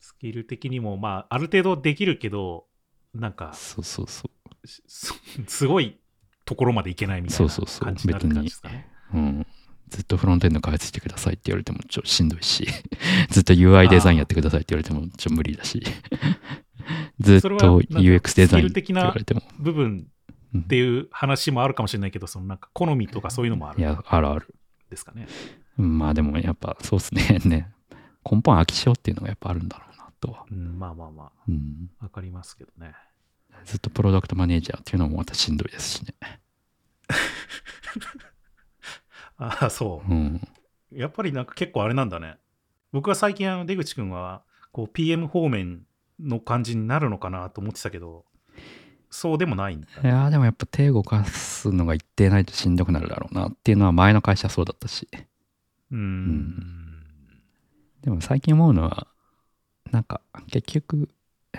スキル的にも、まあ、ある程度できるけど、なんか、そうそうそう。す すごいところまでいけないみたいなそうそうそう。感じになる感じですかね。うん、ずっとフロントエンド開発してくださいって言われてもちょっとしんどいし ずっと UI デザインやってくださいって言われてもちょっと無理だし ずっと UX デザインって言われても。部分っていう話もあるかもしれないけど、そのなんか好みとかそういうのもあるん。いやあるある。ですかね。まあでもやっぱそうですね。ね根本飽き性っていうのがやっぱあるんだろうなとは、うん、まあまあまうん、あ、わかりますけどね。ずっとプロダクトマネージャーっていうのもまたしんどいですしね ああ、そう。うんやっぱりなんか結構あれなんだね。僕は最近、あの出口くんは、こう、PM 方面の感じになるのかなと思ってたけど、そうでもないんだい。やーでもやっぱ手動かすのが一定ないとしんどくなるだろうなっていうのは前の会社そうだったしうーん。でも最近思うのはなんか結局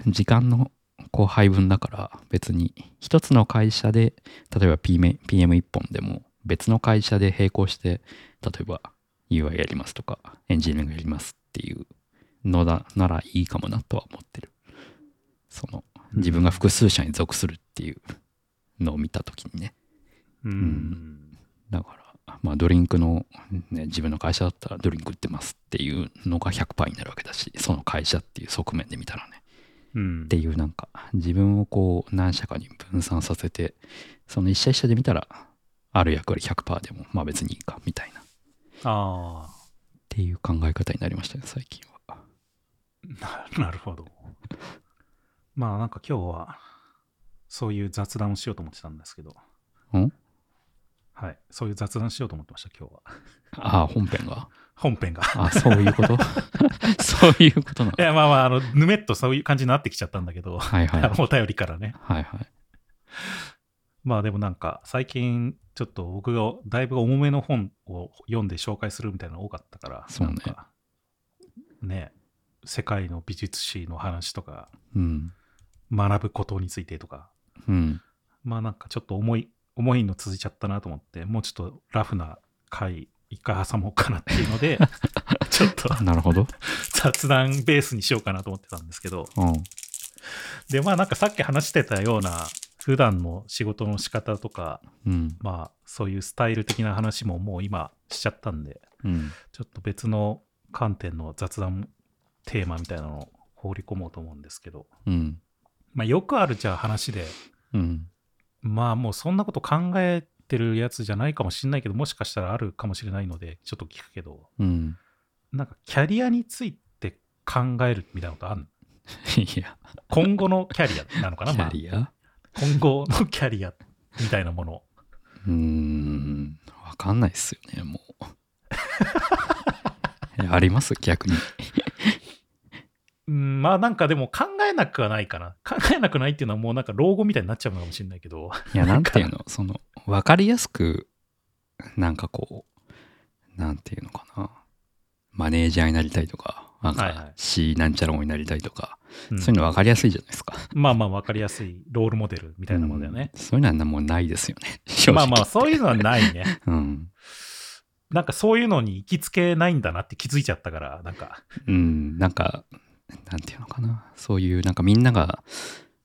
時間のこう配分だから別に一つの会社で例えば PM, PM1 本でも別の会社で並行して例えば UI やりますとかエンジニアリングやりますっていうのだならいいかもなとは思ってる。その自分が複数社に属するっていうのを見た時にね。うーん。だから、まあ、ドリンクの、ね、自分の会社だったらドリンク売ってますっていうのが100%になるわけだし、その会社っていう側面で見たらね。うんっていうなんか、自分をこう何社かに分散させて、その一社一社で見たら、ある役割100%でも、まあ別にいいか、みたいな。っあていう考え方になりましたね、最近は。なるほど。まあなんか今日は、そういう雑談をしようと思ってたんですけど、ん？はい。そういう雑談しようと思ってました、今日は。ああ、本編が？本編が。あそういうこと？そういうことなの？い。や、まあまあ、あの、ぬめっとそういう感じになってきちゃったんだけど、はいはい。お便りからね。はいはい。まあでもなんか、最近、ちょっと僕がだいぶ重めの本を読んで紹介するみたいなの多かったから、そうねなんかね、世界の美術史の話とか、うん。学ぶことについてとか、うん。まあなんかちょっと重い、重いの続いちゃったなと思って、もうちょっとラフな回、一回挟もうかなっていうので、ちょっとなるほど。雑談ベースにしようかなと思ってたんですけど、うん。で、まあなんかさっき話してたような、普段の仕事の仕方とか、うん。まあそういうスタイル的な話ももう今しちゃったんで、うん。ちょっと別の観点の雑談テーマみたいなのを放り込もうと思うんですけど、うん。まあよくあるじゃあ話で、うん。まあもうそんなこと考えてるやつじゃないかもしれないけど、もしかしたらあるかもしれないので、ちょっと聞くけど、うん。なんかキャリアについて考えるみたいなことあるの？いや、今後のキャリアなのかな、キまあャリア？今後のキャリアみたいなもの。うーん、わかんないっすよね、もう。あります？逆に。うん、まあなんかでも考えなくはないかな。考えなくないっていうのはもうなんか老後みたいになっちゃうのかもしれないけど。いや、なんていうの、その、わかりやすく、なんかこう、なんていうのかな。マネージャーになりたいとか、なんはいはいか C なんちゃら王になりたいとか、うんそういうの分かりやすいじゃないですか。まあまあ分かりやすいロールモデルみたいなもんだよね。うんそういうのはもうないですよね。まあまあそういうのはないね。うん。なんかそういうのに行きつけないんだなって気づいちゃったから、なんか。うん、なんか、なんていうのかな。そういう、なんかみんなが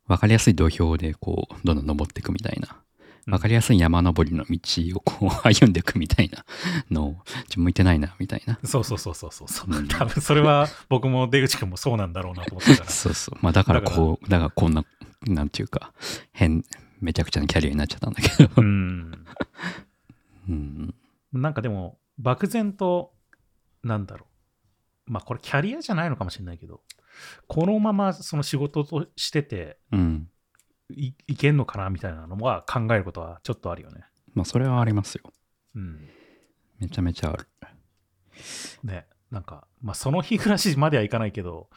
分かりやすい土俵でこう、どんどん登っていくみたいな。うん分かりやすい山登りの道をこう 歩んでいくみたいなのを、ちょ向いてないな、みたいな。そうそうそうそうそうそう。うん多分それは僕も出口君もそうなんだろうなと思ってたから。そうそう。まあだからこう、だからこんな、なんていうか、変、めちゃくちゃなキャリアになっちゃったんだけど。うん。うん。なんかでも、漠然と、なんだろう。まあこれキャリアじゃないのかもしれないけど、このままその仕事としててうん。いいけんのかなみたいなのは考えることはちょっとあるよね。まあそれはありますよ。うん。めちゃめちゃある。ね。なんか、まあその日暮らしまではいかないけど、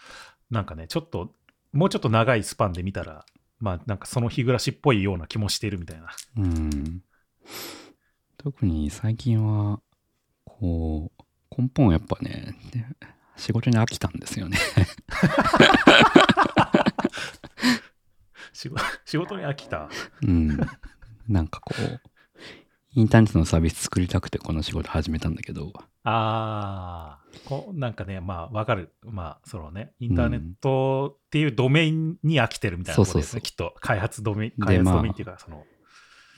なんかね、ちょっと、もうちょっと長いスパンで見たら、まあなんかその日暮らしっぽいような気もしているみたいな。うん。特に最近は、こう、根本やっぱね、ね仕事に飽きたんですよね。仕事に飽きた。うん。なんかこう、インターネットのサービス作りたくてこの仕事始めたんだけど、ああ、こうなんかね、まあわかる。まあそのね、インターネットっていうドメインに飽きてるみたいなことですね、そうそうそうきっと。開発ドメイン、で開発まあドメインっていうか、その、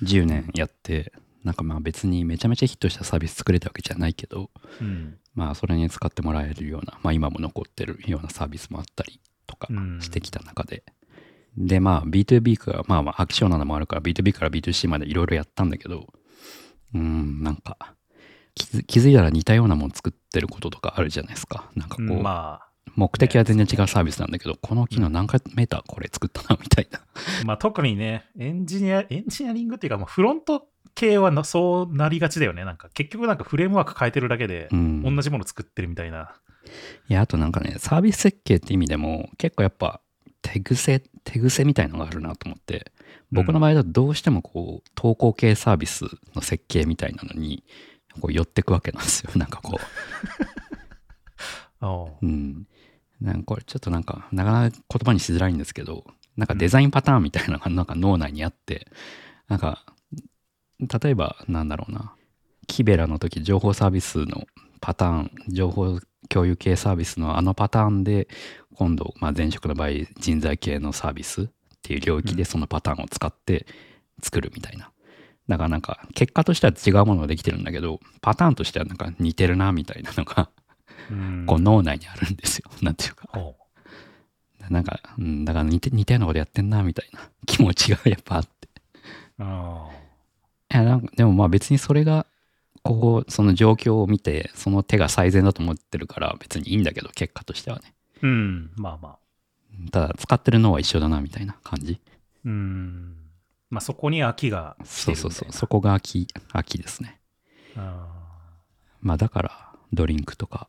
10年やって、なんかまあ別にめちゃめちゃヒットしたサービス作れたわけじゃないけど、うん。まあそれに使ってもらえるような、まあ今も残ってるようなサービスもあったりとかうんしてきた中で、でまあ B2B が、まあまあアクションなのもあるから B2B から B2C までいろいろやったんだけど、うーん、なんか気づ気づいたら似たようなもの作ってることとかあるじゃないですか。なんかこう、ま目的は全然違うサービスなんだけど、この機能何回メーターこれ作ったなみたいな。あ、まあ特にね、エンジニア、エンジニアリングっていうか、もうフロント系はなそうなりがちだよね。なんか結局なんかフレームワーク変えてるだけでう、ん、同じもの作ってるみたいな。いや、あとなんかね、サービス設計って意味でも、結構やっぱ手癖、手癖みたいのがあるなと思って、僕の場合だとどうしてもこう、投稿系サービスの設計みたいなのに、こう寄ってくわけなんですよ。なんかこおう う、うん。なんかこれちょっとなんか、なかなか言葉にしづらいんですけど、なんかデザインパターンみたいなのが なんか脳内にあって、なんか、例えばなんだろうな、キベラの時情報サービスのパターン、情報共有系サービスのあのパターンで、今度、まあ、前職の場合、人材系のサービスっていう領域でそのパターンを使って作るみたいな。だからなんか、結果としては違うものができてるんだけど、パターンとしてはなんか似てるなみたいなのが、うんこう脳内にあるんですよ。なんていうか。なんか、うん、だから似て似たようなことやってんなみたいな。気持ちがやっぱあって。あいやなんかでもまあ別にそれがこうその状況を見てその手が最善だと思ってるから別にいいんだけど結果としてはね。ーうん、まあまあ。ただ使ってる脳は一緒だなみたいな感じ。うん。まあそこに飽きがそうそうるみたいうそこが秋秋ですね。あ。まあだからドリンクとか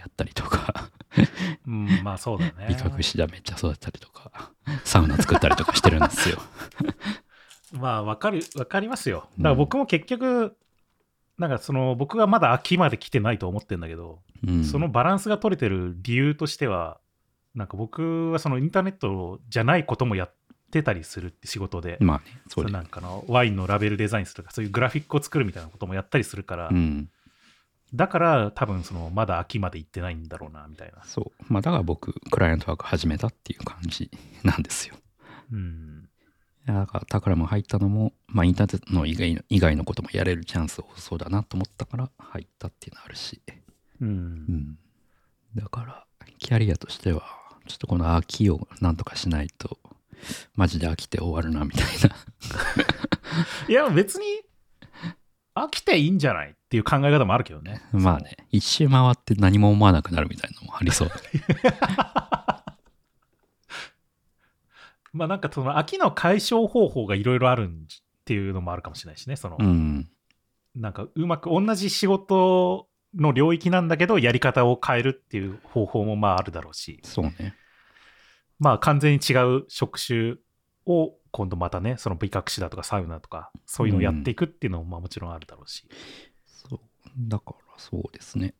やったりとか。ーうん、まあそうだね。味覚シダめっちゃ育てたりとか。サウナ作ったりとかしてるんですよ。まあ、わかる、わかりますよ。だから僕も結局、なんかその、僕がまだ秋まで来てないと思ってるんだけど、うん。そのバランスが取れてる理由としては、なんか僕はそのインターネットじゃないこともやってたりするって仕事で、まあねそれなんかのワインのラベルデザインするとか、そういうグラフィックを作るみたいなこともやったりするから、うんだから多分その、まだ秋まで行ってないんだろうな、みたいな。そうまあだから僕クライアントワーク始めたっていう感じなんですようん。だからタクラム入ったのも、まあ、インターネットの以外の以外のこともやれるチャンス多そうだなと思ったから入ったっていうのあるし、う。うんん、だからキャリアとしてはちょっとこの飽きをなんとかしないとマジで飽きて終わるなみたいな いや、別に、飽きていいんじゃないっていう考え方もあるけどね。まあね一周回って何も思わなくなるみたいなのもありそう まあなんかその飽きの解消方法がいろいろあるんっていうのもあるかもしれないしね。その、うんなんかうまく同じ仕事の領域なんだけど、やり方を変えるっていう方法もまああるだろうし、そうね。まあ完全に違う職種を今度またね、その美覚師だとかサウナとか、そういうのをやっていくっていうのもまあもちろんあるだろうし。そう。だからそうですね。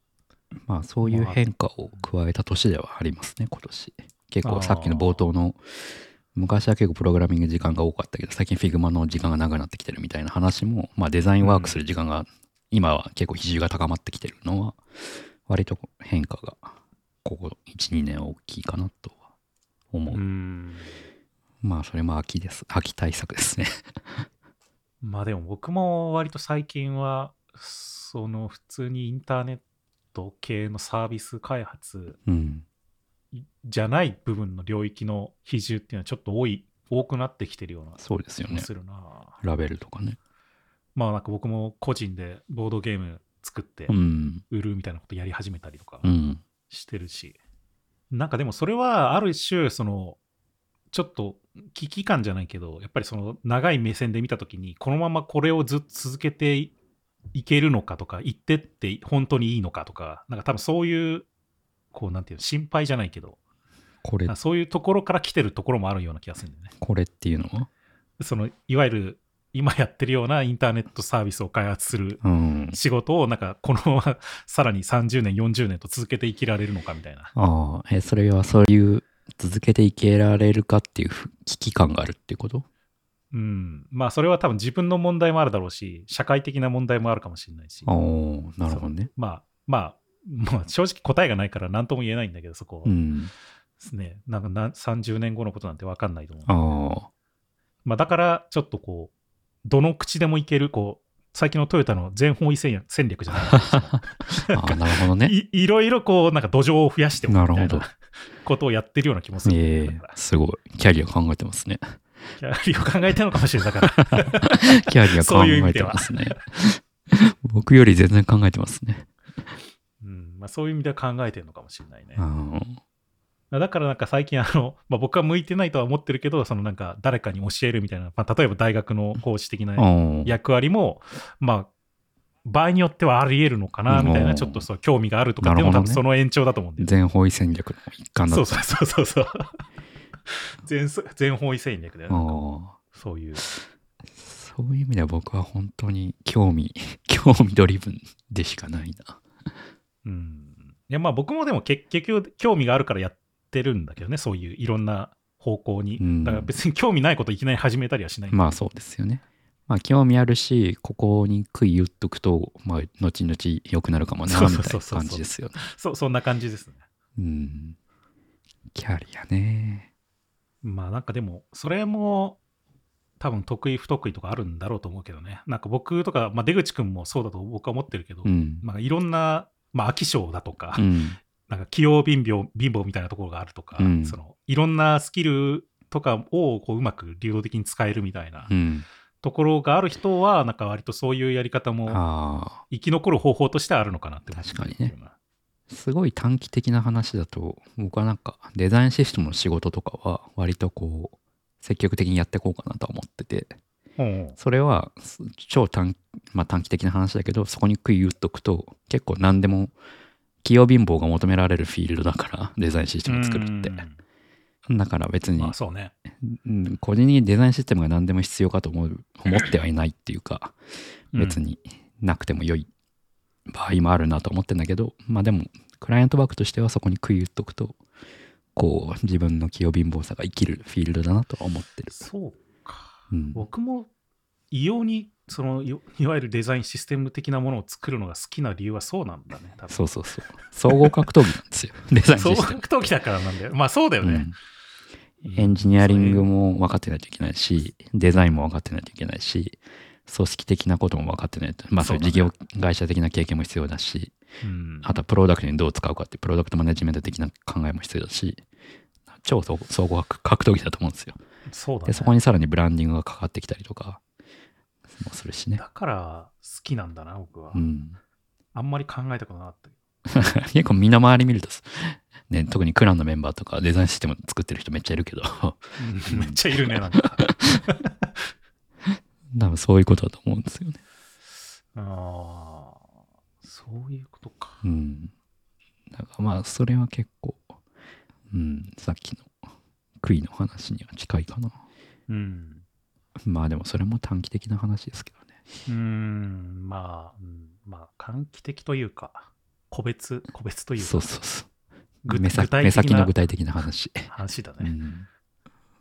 まあそういう変化を加えた年ではありますね、今年。結構さっきの冒頭の、昔は結構プログラミング時間が多かったけど、最近 Figma の時間が長くなってきてるみたいな話も、まあデザインワークする時間が、今は結構比重が高まってきてるのは、割と変化が、ここ1、2年大きいかなとは思う。うん。まあそれも秋です。秋対策ですね。まあでも僕も割と最近は、その普通にインターネット系のサービス開発うん。じゃない部分の領域の比重っていうのはちょっと多い、多くなってきてるようなそうですよね。するな。ラベルとかね。まあなんか僕も個人でボードゲーム作ってうん。売るみたいなことやり始めたりとかうん。してるし、なんかでもそれはある種そのちょっと危機感じゃないけどやっぱりその長い目線で見た時にこのままこれをずっと続けていけるのかとか言ってって本当にいいのかとかなんか多分そういうこうなんていうの心配じゃないけどこれそういうところから来てるところもあるような気がするんだよね。これっていうのは？そのいわゆる今やってるようなインターネットサービスを開発するうん。仕事をなんかこのままさらに30年40年と続けて生きられるのかみたいなああ、え、それはそういう続けていけられるかっていうふ危機感があるっていうこと？うん。まあそれは多分自分の問題もあるだろうし社会的な問題もあるかもしれないし。ああ、なるほどね。まあまあまあ正直答えがないから何とも言えないんだけどそこは。うん。ですね、なんかな30年後のことなんて分かんないと思う。ああ、まあ、だからちょっとこうどの口でもいけるこう最近のトヨタの全方位戦略戦略じゃない ああ、なるほどね。い いろいろこうなんか土壌を増やしておくみたいな。なるほど ことをやってるような気もする。ええだからすごい。キャリア考えてますね。キャリアを考えてるのかもしれないだから。キャリア考えてますね。僕より全然考えてますね。うんまあ、そういう意味では考えてるのかもしれないねう。ん。だからなんか最近あの、まあ、僕は向いてないとは思ってるけど、そのなんか誰かに教えるみたいな、まあ、例えば大学の講師的なうん役割も、まあ、場合によってはあり得るのかなみたいな、うんちょっとそう興味があるとかっていうのも多分その延長だと思うんで、全方位戦略の一環だそう。そうそうそうそう。全全方位戦略だよね。そういう。そういう意味では僕は本当に興味、興味ドリブンでしかないな。うん。いやまあ僕もでも結結局興味があるからやってるんだけどね、そういういろんな方向に。うんだから別に興味ないこといきなり始めたりはしない。まあそうですよね。まあ興味あるし、ここに杭打っとくと、まあ後々良くなるかもな、みたいな感じですよね。そそんな感じですね。うん。キャリアね。まあなんかでも、それも多分得意不得意とかあるんだろうと思うけどね。なんか僕とか、まあ、出口くんもそうだと僕は思ってるけど、うん。まあいろんな、まあ飽き性だとか、うん。なんか器用貧乏貧乏みたいなところがあるとか、うんそのいろんなスキルとかをこううまく流動的に使えるみたいなうん。ところがある人は、なんか割とそういうやり方もあ生き残る方法としてあるのかなって確かにね。あ、すごい短期的な話だと、僕はなんかデザインシステムの仕事とかは割とこう、積極的にやっていこうかなとは思ってて、うんう。んそれはす超短,、まあ、短期的な話だけど、そこに杭打っとくと、結構何でも器用貧乏が求められるフィールドだから、デザインシステム作るって。だから別にまあ、そうね。うん個人的にデザインシステムが何でも必要かと思う思ってはいないっていうか、別になくても良い場合もあるなと思ってんだけど、まあでも、クライアントワークとしてはそこに杭打っとくと、こう、自分の器用貧乏さが生きるフィールドだなとは思ってる。そうか。うん。僕も異様にそのいいわゆるデザインシステム的なものを作るのが好きな理由はそうなんだね。多分そうそうそう。総合格闘技なんですよ。デザイン総システム。格闘技だからなんだよ。まあそうだよね。うんエンジニアリングも分かってないといけないし、デザインも分かってないといけないし、組織的なことも分かってないと。まあそういう事業会社的な経験も必要だし、うんあとはプロダクトにどう使うかってプロダクトマネジメント的な考えも必要だし、超総総合格闘技だと思うんですよ。そうだねで、そこにさらにブランディングがかかってきたりとかもするしね。だから好きなんだな、僕は。うん。あんまり考えたことなかったけ 結構身の回り見ると、ね、特にクランのメンバーとかデザインシステム作ってる人めっちゃいるけど、ど。うん めっちゃいるね、なんか。多分そういうことだと思うんですよね。ああ、そういうことか。うん。だからまあ、それは結構、うん、さっきの杭の話には近いかな。うん。まあでもそれも短期的な話ですけどね。うーん、まあ、うん、まあ、短期的というか、個別、個別というか、そうそうそう。具目先具体的目先のな具体的な話。話だね。うん。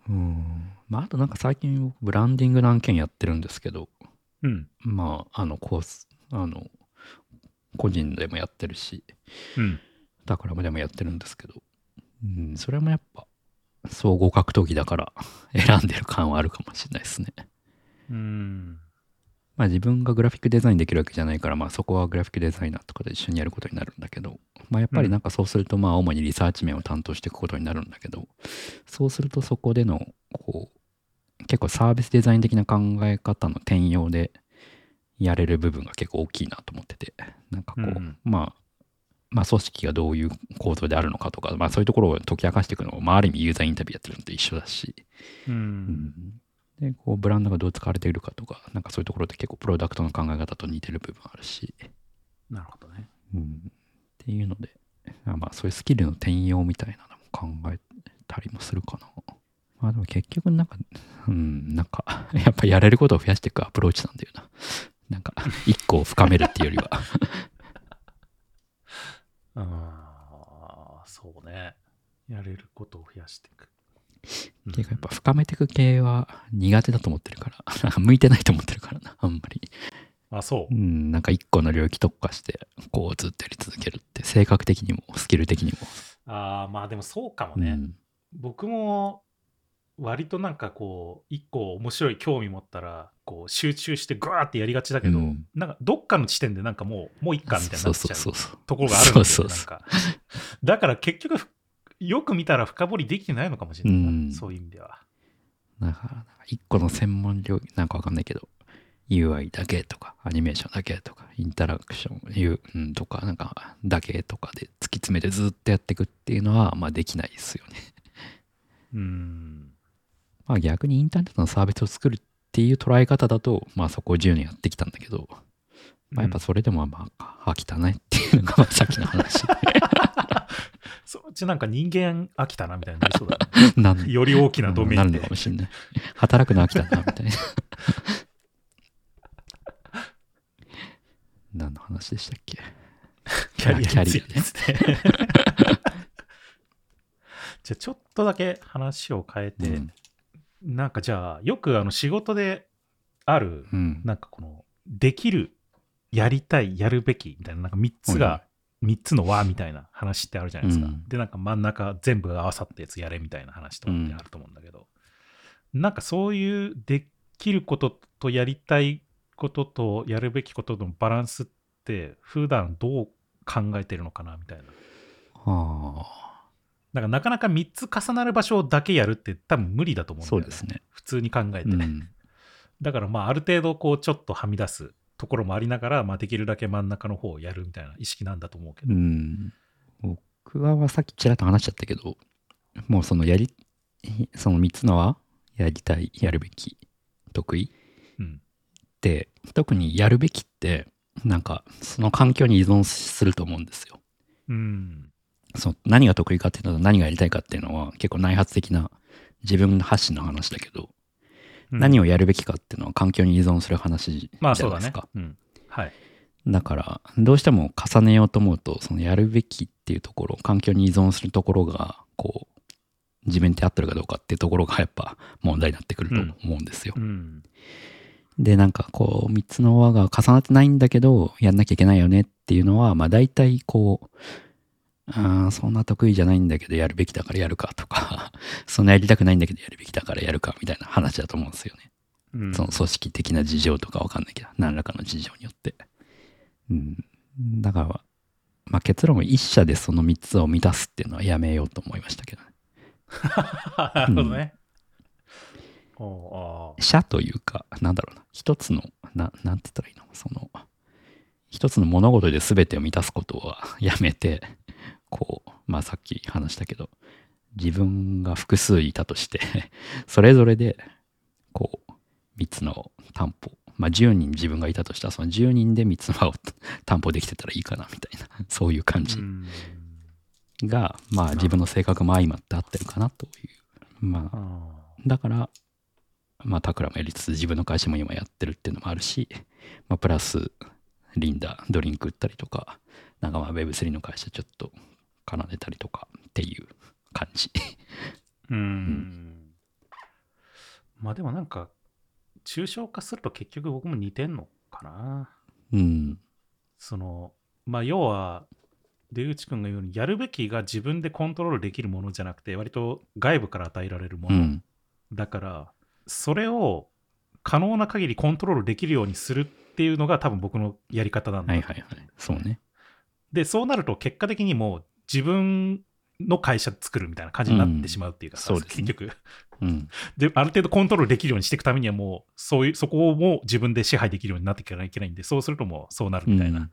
うん。まああとなんか最近僕ブランディングの案件やってるんですけど、うん。まああのコース、あの、個人でもやってるし、うん。だからでもやってるんですけど、うん、それもやっぱ総合格闘技だから選んでる感はあるかもしれないですね。うん。まあ自分がグラフィックデザインできるわけじゃないから、まあそこはグラフィックデザイナーとかで一緒にやることになるんだけど、まあやっぱりなんかそうするとまあ主にリサーチ面を担当していくことになるんだけど、そうするとそこでのこう、結構サービスデザイン的な考え方の転用でやれる部分が結構大きいなと思ってて、なんかこう、うんまあ、まあ組織がどういう構造であるのかとか、まあそういうところを解き明かしていくのも、まあある意味ユーザーインタビューやってるのと一緒だし、う。うんん。でこうブランドがどう使われているかとかなんかそういうところって結構プロダクトの考え方と似てる部分あるし、なるほどね。うん、っていうのであまあそういうスキルの転用みたいなのも考えたりもするかな。まあでも結局なんかうんなんか やっぱやれることを増やしていくアプローチなんだよな。なんか一個を深めるっていうよりはああ、そうね。やれることを増やしていく。ていうかやっぱ深めていく系は苦手だと思ってるから 向いてないと思ってるからなあんまりあ、そうう。ん、なんか一個の領域特化して、こうずっとやり続けるって、性格的にも、スキル的にも。ああ、まあでもそうかもね。うん、僕も割となんかこう一個面白い興味持ったらこう集中してグワーってやりがちだけど、うん。なんかどっかの地点でなんかもうもういっかみたいになっちゃそううそうそう。ところがあるんだよねそうそうそう。なんか。だから結局ふよく見たら深掘りできてないのかもしれないな、うん。そういう意味では。だから、なんか一個の専門領域、なんかわかんないけど、UI だけとか、アニメーションだけとか、インタラクション、U うんとか、なんか、だけとかで突き詰めてずっとやっていくっていうのは、まあできないですよね。うんまあ逆にインターネットのサービスを作るっていう捉え方だと、まあそこを10年やってきたんだけど、まあやっぱそれでもまあ飽きたねっていうのがまあさっきの話。そっちなんか人間飽きたなみたいになりそうだね なんより大きなドメイなるのンでかもしれない。働くの飽きたな、みたいな。何の話でしたっけ？キャリアですねじゃあちょっとだけ話を変えて、うんなんかじゃあよくあの仕事であるうん。なんかこのできるやりたいやるべきみたいななんか3つが、3つの和みたいな話ってあるじゃないですか、うん。でなんか真ん中全部が合わさったやつやれみたいな話とかってあると思うんだけど、なんかそういうできることとやりたいこととやるべきことのバランスって普段どう考えてるのかなみたいな。はあ。なんかなかなか3つ重なる場所だけやるって多分無理だと思うんだよねそうですね。普通に考えて、うん。だからまあある程度こうちょっとはみ出すところもありながら、まあ、できるだけ真ん中の方をやるみたいな意識なんだと思うけうど、ん。僕はさっきちらっと話しちゃったけど、もうそのやり、その3つのは、やりたい、やるべき、得意うんって、特にやるべきって、なんかその環境に依存すると思うんですよ。うんその何が得意かっていうのと何がやりたいかっていうのは結構内発的な自分発信の話だけど、何ををやるべきかっていうのは環境に依存する話じまあそうだねゃないですか。、うん、はい。だからどうしても重ねようと思うとそのやるべきっていうところ環境に依存するところがこう自分って合ってるかどうかっていうところがやっぱ問題になってくると思うんですよ。うん。でなんかこう3つの輪が重なってないんだけどやんなきゃいけないよねっていうのはまあ大体こうそんな得意じゃないんだけどやるべきだからやるかとか そんなやりたくないんだけどやるべきだからやるかみたいな話だと思うんですよね。うん。その組織的な事情とかわかんないけど何らかの事情によって。うん、だから、まあ、結論は一社でその3つを満たすっていうのはやめようと思いましたけどね。なるほどね、おうあ社というかなんだろうな。一つのななんて言ったらいいの？その一つの物事で全てを満たすことはやめてこうまあさっき話したけど自分が複数いたとして それぞれでこう3つの担保まあ10人自分がいたとしたらその10人で三つ葉を担保できてたらいいかなみたいな そういう感じが、まあ自分の性格も相まって合ってるかなという。まあだからまあタクラもやりつつ自分の会社も今やってるっていうのもあるし、まあ、プラスリンダドリンク売ったりとかなんかまあ Web3 の会社ちょっと奏でたりとかっていう感じ。ーうん。まあでもなんか抽象化すると結局僕も似てんのかな。うん。そのまあ要は出口君が言うようにやるべきが自分でコントロールできるものじゃなくて割と外部から与えられるもの、うん。だからそれを可能な限りコントロールできるようにするっていうのが多分僕のやり方なんだ、はいはいはい。そうね。でそうなると結果的にもう自分の会社作るみたいな感じになってしまうっていうかさ、うん。そうね。結局。うん。である程度コントロールできるようにしていくためにはもうそういうそこをもう自分で支配できるようになっていかないといけないんでそうするともうそうなるみたいな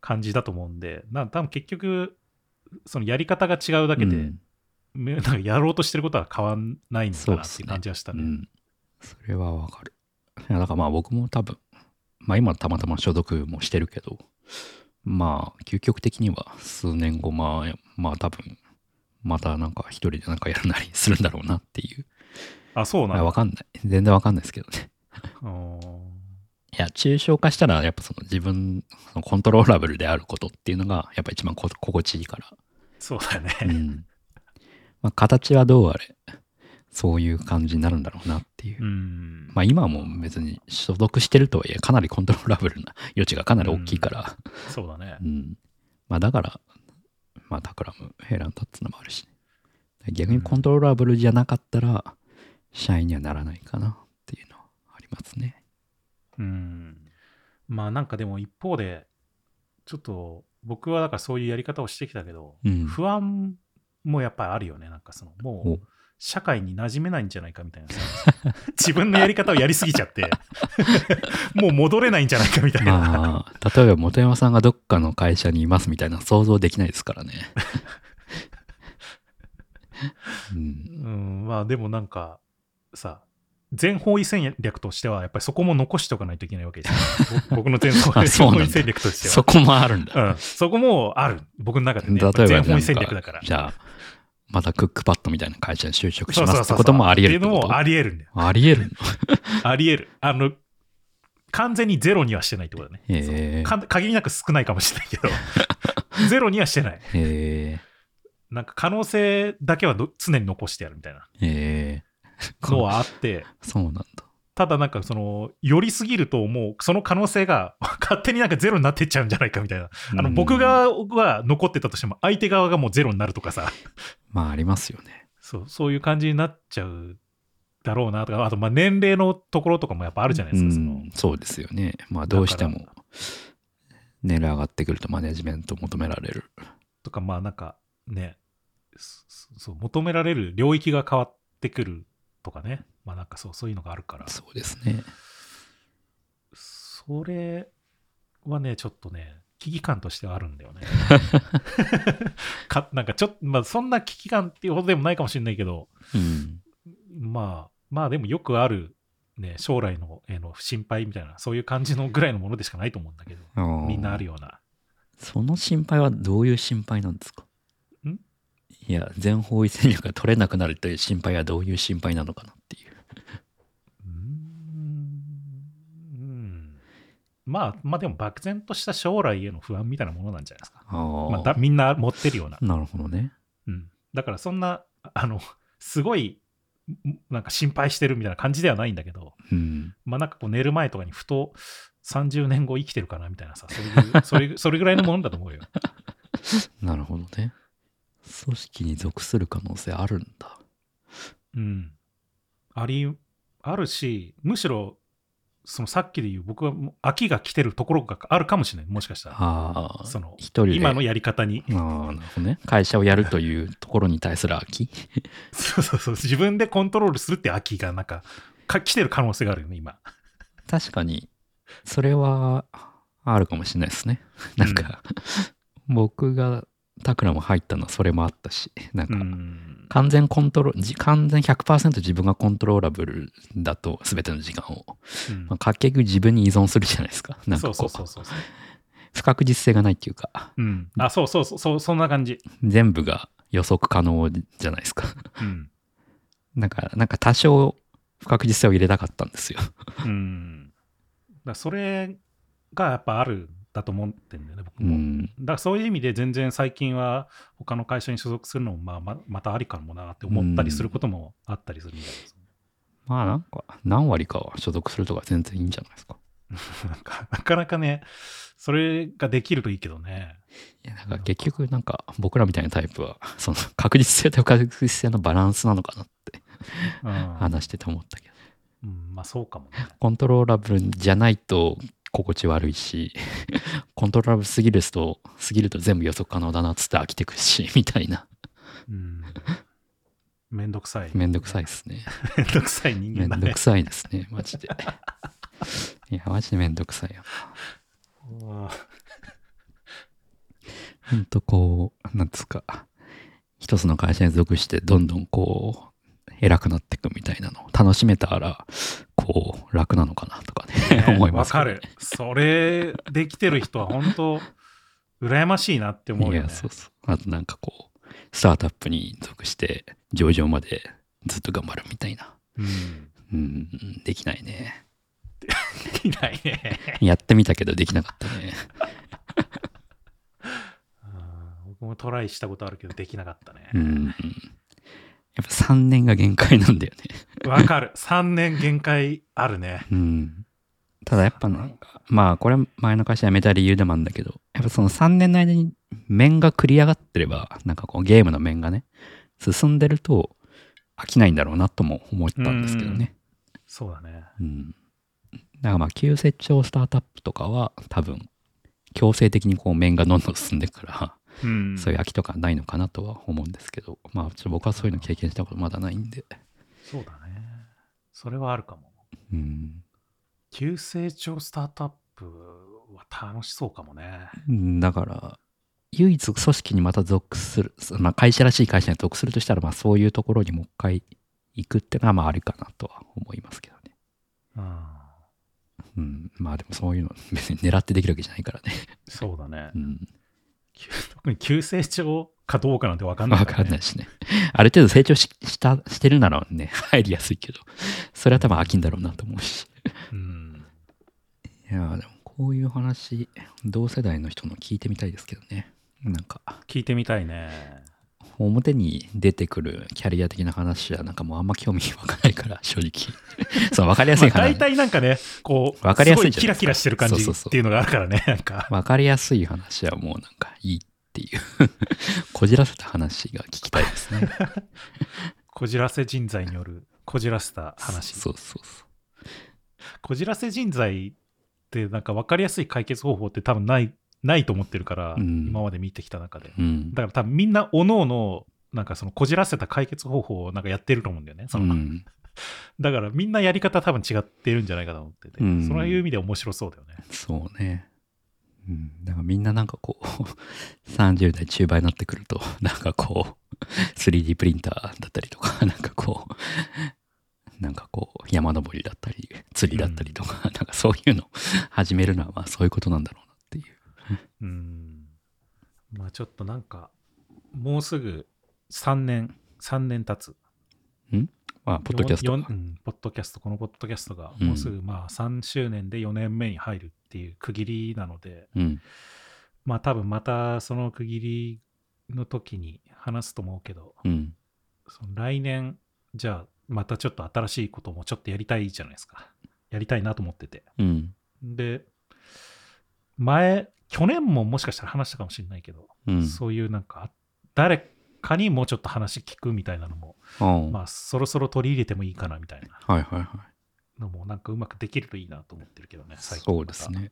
感じだと思うんで、な多分結局そのやり方が違うだけで、うん。め なんかやろうとしてることは変わんないのかなっていう感じはしたね。うん、それはわかる。いやだからまあ僕も多分、まあ今たまたま所属もしてるけど、まあ究極的には数年後、まあ、まあ多分、またなんか一人でなんかやるなりするんだろうなっていう。あ、そうなんだ。わかんない。全然わかんないですけどね。うんいや、抽象化したらやっぱその自分、そのコントローラブルであることっていうのがやっぱ一番こ心地いいから。そうだね。うん。まあ形はどうあれ、そういう感じになるんだろうなっていうう。ん。まあ今はもう別に所属してるとはいえかなりコントローラブルな余地がかなり大きいから、そうだねう。ん。まあだから、まあタクラム選んだっていうのもあるし、逆にコントローラブルじゃなかったら、社員にはならないかなっていうのはありますね。うん。まあなんかでも一方で、ちょっと僕はだからそういうやり方をしてきたけど、うん。不安もやっぱりあるよね。なんかその、もうお社会に馴染めないんじゃないかみたいなさ。自分のやり方をやりすぎちゃって、もう戻れないんじゃないかみたいな。まあ、例えば本山さんがどっかの会社にいますみたいな想像できないですからね。うん。うん、まあでもなんかさ、全方位戦略としては、やっぱりそこも残しておかないといけないわけですよ。ぼ僕の全方あ位戦略としては。そこもあるんだ。うん、そこもある。僕の中でね。全方位戦略だから。じゃあ、またクックパッドみたいな会社に就職しますってこともあり得るってこと？っていうのもあり得るんだよ。あり得るの？あり得る。あの、完全にゼロにはしてないってことだね。へえか限りなく少ないかもしれないけど、ゼロにはしてない。へえなんか可能性だけはど常に残してやるみたいなのはあって、そうなんだ。ただなんかその、寄りすぎるともうその可能性が 勝手になんかゼロになってっちゃうんじゃないかみたいな。あの、うん僕側は残ってたとしても相手側がもうゼロになるとかさ、まあありますよね。そう、そういう感じになっちゃうだろうなとか、あとまあ年齢のところとかもやっぱあるじゃないですか、そのうんそうですよね。まあどうしても年齢上がってくるとマネジメント求められる。とかまあなんかね、そそう、求められる領域が変わってくるとかね、まあなんかそう、そういうのがあるから、そうですね。それはね、ちょっとね、危機感としてはあるんだよね。かなんかちょっと、まあそんな危機感っていうほどでもないかもしれないけど、うん。まあ、まあでもよくある、ね、将来のへの心配みたいな、そういう感じのぐらいのものでしかないと思うんだけど、みんなあるよ。ような。その心配はどういう心配なんですか？ん？いや、全方位戦略が取れなくなるという心配はどういう心配なのかなっていう。うーんうんまあ、まあでも漠然とした将来への不安みたいなものなんじゃないですか。あーまあ、だみんな持ってるような。なるほどね。うん。だからそんな、あの、すごい、んなんか心配してるみたいな感じではないんだけど、うん。まあなんかこう寝る前とかにふと30年後生きてるかなみたいなさ、そういう、それそれぐらいのものだと思うよ。なるほどね。組織に属する可能性あるんだ。うん。あり、あるし、むしろ、そのさっきで言う僕はもう秋が来てるところがあるかもしれない。もしかしたら。ああ、その一人で。今のやり方に。ああ、なるほどね。会社をやるというところに対する空き。そうそうそう。自分でコントロールするって秋がなんか、か来てる可能性があるよね、今。確かに、それはあるかもしれないですね。なんか、僕がタクラも入ったのはそれもあったし、なんうか、ん。完全コントロール、じ完全100%自分がコントローラブルだと、すべての時間を。うんまあ、結局自分に依存するじゃないですか。なんかそうこそううそうそうそう。不確実性がないっていうか、うん。あ、そうそうそう、そうそんな感じ。全部が予測可能じゃないですか。うん。なんか、なんか多少不確実性を入れたかったんですよ。うん。だそれがやっぱあるんだと思ってんだよね、僕も。うん。だからそういう意味で全然最近は他の会社に所属するのもまあままたありかもなって思ったりすることもあったりするみたいです。まあなんか、何割かは所属するとか全然いいんじゃないですか。なんかなかなかね、それができるといいけどね。いや、なんか結局なんか僕らみたいなタイプは、その確実性と不確実性のバランスなのかなってうん、話してて思ったけど。うんまあそうかもね。コントローラブルじゃないと心地悪いし、コントローラブルすぎると、すぎると全部予測可能だなっつって飽きてくるし、みたいな。うん。めんどくさい。めんどくさいですね。めんどくさい人間だねめんどく。さいですね、マジで。いや、マジでめんどくさいよ。うんほんとこう、なんつうか、一つの会社に属してどんどんこう、偉くなっていくみたいなのを楽しめたら、こう、楽なのかなとかね、ね 思いますわかる。それできてる人は本当羨ましいなって思うよね。いや、そうそう。あとなんかこう、スタートアップに属して、上場までずっと頑張るみたいな。うん。うん、できないね。できないね。やってみたけどできなかったね。うん僕もトライしたことあるけどできなかったねう。ん。やっぱ3年が限界なんだよね。わかる。3年限界あるね。うん。ただやっぱなんか、まあこれ前の会社辞めた理由でもあるんだけど、やっぱその3年の間に面が繰り上がってれば、なんかこうゲームの面がね、進んでると飽きないんだろうなとも思ったんですけどね。そうだね。うん。だからまあ急成長スタートアップとかは多分強制的にこう面がどんどん進んでいくから、うん。そういう飽きとかないのかなとは思うんですけど、まあちょっと僕はそういうの経験したことまだないんで。そうだね。それはあるかも。うん。急成長スタートアップは楽しそうかもね。うんだから、唯一組織にまた属する、まあ、会社らしい会社に属するとしたら、まあそういうところにもう一回行くってのはまあありかなとは思いますけどね。うん。うん。まあでもそういうの別に狙ってできるわけじゃないからね。そうだねう。ん。急 特に急成長かどうかなんてわかんないね、かんないしね。ある程度成長ししたしてるならね、入りやすいけど、それは多分飽きんだろうなと思うし。うん。いやーでもこういう話、同世代の人の聞いてみたいですけどね。なんか、聞いてみたいね。表に出てくるキャリア的な話はなんかもうあんま興味湧かないから、正直。そう、わかりやすいまあ、話。大体なんかね、こう、わかりやすいすキラキラしてる感じっていうのがあるからね、なんか。わかりやすい話はもうなんかいいっていう。こじらせた話が聞きたいですね。こじらせ人材による、こじらせた話。そうそうそこじらせ人材ってなんか分かりやすい解決方法って多分ない、ないと思ってるから、うん今まで見てきた中で。う。うん。だから多分みんなおのおの、なんかそのこじらせた解決方法をなんかやってると思うんだよね。そのうん だからみんなやり方多分違ってるんじゃないかと思ってて、うんそういう意味で面白そうだよね。そうね。うん。だからみんななんかこう、30代中盤になってくると、なんかこう、3D プリンターだったりとか、なんかこう、なんかこう、山登りだったり、釣りだったりとか、なんかそういうの始めるのはまあそういうことなんだろうん。まあちょっとなんか、もうすぐ3年、3年経つ。まあ、ポッドキャスト。うん、ポッドキャスト、このポッドキャストがうんもうすぐまあ3周年で4年目に入るっていう区切りなので、うん。まあ多分またその区切りの時に話すと思うけど、うん。その来年、じゃあまたちょっと新しいこともちょっとやりたいじゃないですか。やりたいなと思ってて。うん。で、前、去年ももしかしたら話したかもしれないけど、うん。そういうなんか、誰かにもうちょっと話聞くみたいなのも、うんまあそろそろ取り入れてもいいかなみたいなはいはいはい。のもなんかうまくできるといいなと思ってるけどね、最近そうです。ね。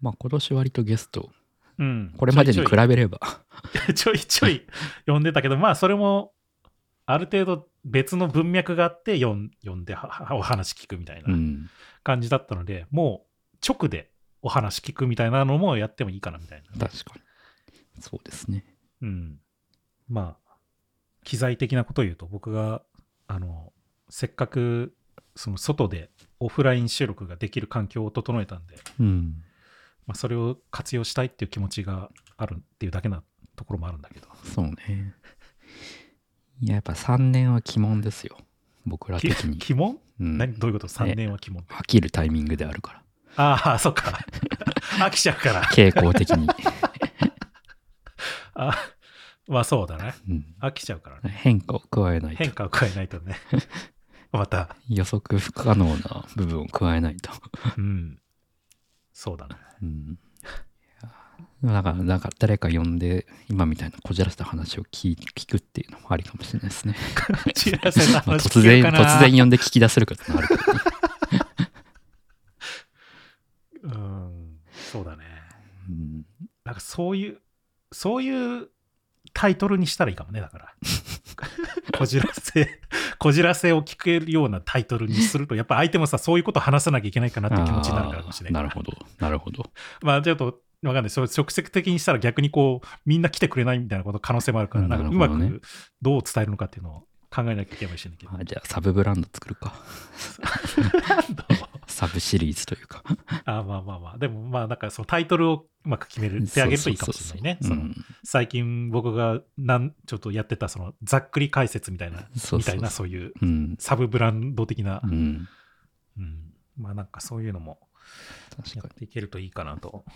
まあ今年割とゲスト、うん。これまでに比べれば、ちょいちょい読 んでたけど、まあそれもある程度別の文脈があって読んでお話聞くみたいなうん。感じだったので、もう直でお話聞くみたいなのもやってもいいかなみたいな。確かに。そうですね。うん。まあ、機材的なことを言うと、僕が、あの、せっかく、その外でオフライン収録ができる環境を整えたんで、うん。まあ、それを活用したいっていう気持ちがあるっていうだけなところもあるんだけど。そうね。いや、やっぱ3年は鬼門ですよ。僕らき的に。鬼門、うん、何？どういうこと ?3 年は鬼門。飽きるタイミングであるから。ああ、そっか。飽きちゃうから。傾向的に。あまあそうだね。うん、飽きちゃうからね。変化を加えないと変。化を加えないとね。また、予測不可能な部分を加えないと。うん。そうだね。うん。だから、なんか誰か呼んで、今みたいなこじらせた話を聞聞くっていうのもありかもしれないですね。知らせたまあ話突然、突然呼んで聞き出せるかってのあるけどね。うん。そうだね。うんなんかそういう、そういうタイトルにしたらいいかもね、だから。こじらせ、こじらせを聞けるようなタイトルにすると、やっぱ相手もさ、そういうこと話さなきゃいけないかなって気持ちになるかもしれない。なるほど、なるほど。まあちょっと、わかんない。それ直接的にしたら逆にこう、みんな来てくれないみたいなこと可能性もあるから、うんなんかうまくどう伝えるのかっていうのを考えなきゃいけないかもしれないけど。あじゃあ、サブブランド作るか。サブシリーズというか。あまあまあまあ。でもまあ、なんかそのタイトルをうまく決めるってあげるといいかもしれないね。最近僕がなんちょっとやってたそのざっくり解説みたいな、みたいなそういう。サブブランド的な、うん。うんまあなんかそういうのもや確かっていけるといいかなと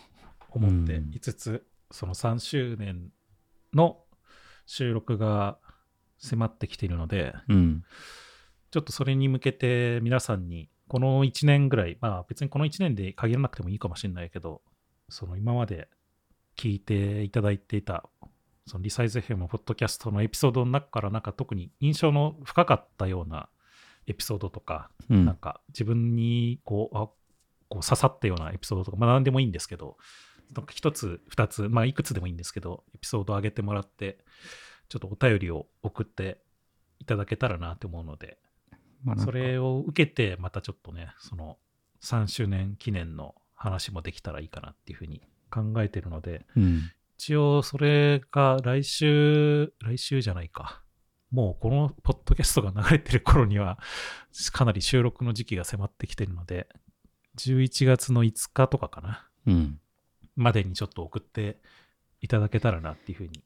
思ってうんいつつ、その3周年の収録が迫ってきているので、に。うん。ちょっとそれに向けて皆さんにこの1年ぐらい、まあ別にこの1年で限らなくてもいいかもしれないけど、その今まで聞いていただいていた、そのリサイズ FM のポッドキャストのエピソードの中からなんか特に印象の深かったようなエピソードとか、うん。なんか自分にこう、あこう刺さったようなエピソードとか、まあ何でもいいんですけど、なんか一つ、二つ、まあいくつでもいいんですけど、エピソードを上げてもらって、ちょっとお便りを送っていただけたらなと思うので、まあそれを受けて、またちょっとね、その3周年記念の話もできたらいいかなっていうふうに考えてるので、うん。一応それが来週、来週じゃないか。もうこのポッドキャストが流れてる頃には、かなり収録の時期が迫ってきてるので、11月の5日とかかな、うん。までにちょっと送っていただけたらなっていうふうに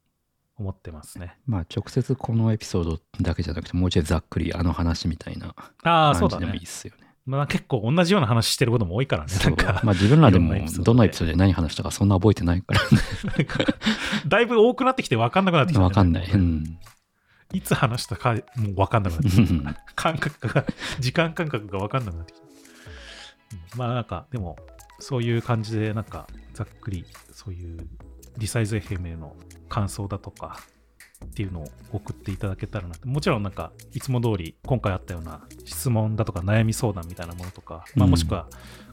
思ってますね。まあ、直接このエピソードだけじゃなくて、もうちょいざっくりあの話みたいなああ、そうだね感じでもいいっ。すよね。まあ結構同じような話してることも多いからね。なんか、まあ自分らでもいろんなエピソードでどのエピソードで何話したかそんな覚えてないからなんかだいぶ多くなってきて分かんなくなってきた、わかんない。うん。いつ話したかもう分かんなくなってきた。感覚が、時間感覚が分かんなくなってきた。うんまあなんか、でも、そういう感じで、なんか、ざっくり、そういうリサイズ FM への感想だとか、っていうのを送っていただけたらなってもちろんなんかいつも通り今回あったような質問だとか悩み相談みたいなものとか、まあ、うんもしくは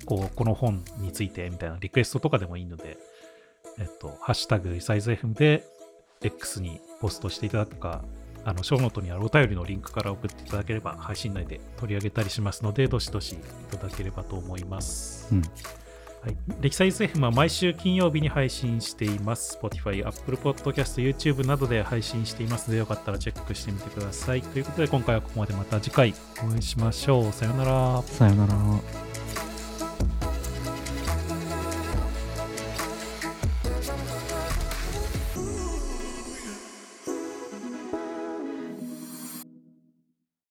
こうこの本についてみたいなリクエストとかでもいいので、えっと、ハッシュタグリサイズ FM で X にポストしていただくか、あの、ショーノートにあるお便りのリンクから送っていただければ、配信内で取り上げたりしますので、どしどしいただければと思います。うん。はい。歴サイズ FM は毎週金曜日に配信しています。Spotify、Apple Podcast、YouTube などで配信していますので、よかったらチェックしてみてください。ということで、今回はここまでまた次回お会いしましょう。さようなら。さよなら。